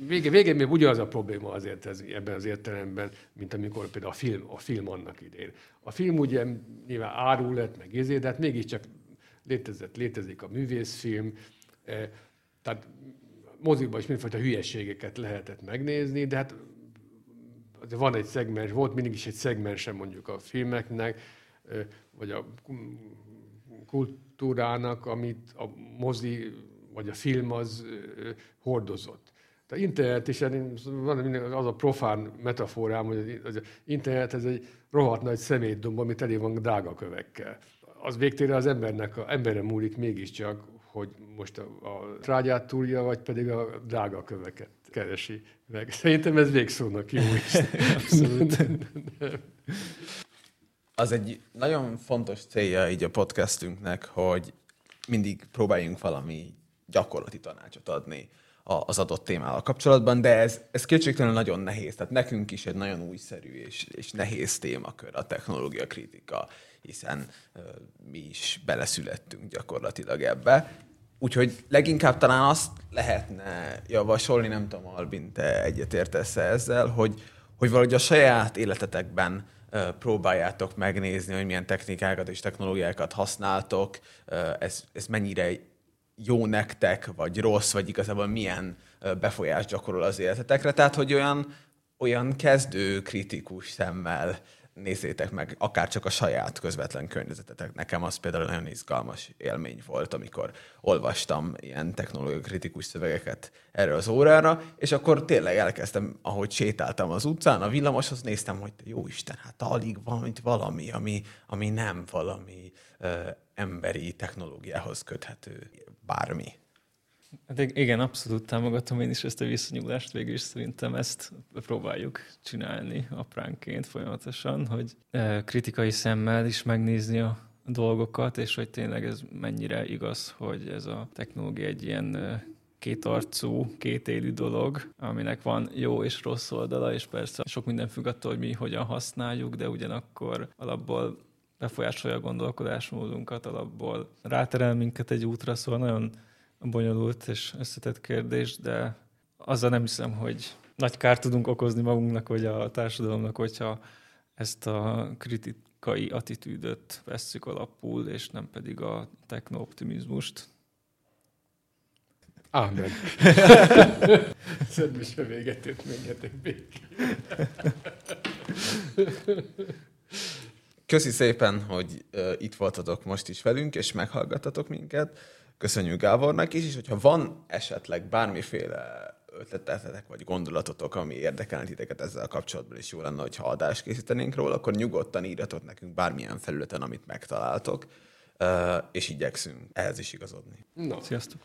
vége, végén még ugyanaz a probléma azért ez, ebben az értelemben, mint amikor például a film, a film annak idén. A film ugye nyilván árul lett, meg izé, de hát mégiscsak létezett, létezik a művészfilm, tehát moziban is mindenfajta hülyeségeket lehetett megnézni, de hát van egy szegmens, volt mindig is egy szegmense mondjuk a filmeknek, vagy a kultúrának, amit a mozi vagy a film az hordozott. A internet is, van az a profán metaforám, hogy az internet ez egy rohadt nagy szemétdomb, ami teli van drága kövekkel. Az végtére az embernek, a emberre múlik mégiscsak, hogy most a, a trágyát túlja, vagy pedig a drága köveket keresi meg. Szerintem ez végszónak jó is.
az egy nagyon fontos célja így a podcastünknek, hogy mindig próbáljunk valami gyakorlati tanácsot adni az adott témával kapcsolatban, de ez, ez kétségtelenül nagyon nehéz. Tehát nekünk is egy nagyon újszerű és, és nehéz témakör a technológia kritika, hiszen uh, mi is beleszülettünk gyakorlatilag ebbe. Úgyhogy leginkább talán azt lehetne javasolni, nem tudom, Albin, te egyetértesz ezzel, hogy, hogy valahogy a saját életetekben próbáljátok megnézni, hogy milyen technikákat és technológiákat használtok, ez, ez mennyire jó nektek, vagy rossz, vagy igazából milyen befolyást gyakorol az életetekre. Tehát, hogy olyan, olyan kezdő kritikus szemmel nézzétek meg akár csak a saját közvetlen környezetetek. Nekem az például nagyon izgalmas élmény volt, amikor olvastam ilyen technológiai kritikus szövegeket erre az órára, és akkor tényleg elkezdtem, ahogy sétáltam az utcán, a villamoshoz néztem, hogy jó Isten, hát alig van itt valami, ami, ami nem valami ö, emberi technológiához köthető bármi.
Hát igen, abszolút támogatom én is ezt a visszanyúlást, végül is szerintem ezt próbáljuk csinálni apránként folyamatosan, hogy eh, kritikai szemmel is megnézni a dolgokat, és hogy tényleg ez mennyire igaz, hogy ez a technológia egy ilyen eh, kétarcú, kétélű dolog, aminek van jó és rossz oldala, és persze sok minden függ attól, hogy mi hogyan használjuk, de ugyanakkor alapból befolyásolja a gondolkodásmódunkat, alapból ráterel minket egy útra, szóval nagyon bonyolult és összetett kérdés, de azzal nem hiszem, hogy nagy kárt tudunk okozni magunknak, vagy a társadalomnak, hogyha ezt a kritikai attitűdöt vesszük alapul, és nem pedig a techno-optimizmust.
Ámen. Szerintem se véget ért minket
Köszi szépen, hogy uh, itt voltatok most is velünk, és meghallgattatok minket. Köszönjük Gábornak is, és hogyha van esetleg bármiféle ötletetek vagy gondolatotok, ami érdekelne titeket ezzel kapcsolatban, és jó lenne, hogyha adást készítenénk róla, akkor nyugodtan írjatok nekünk bármilyen felületen, amit megtaláltok, és igyekszünk ehhez is igazodni.
No. Sziasztok!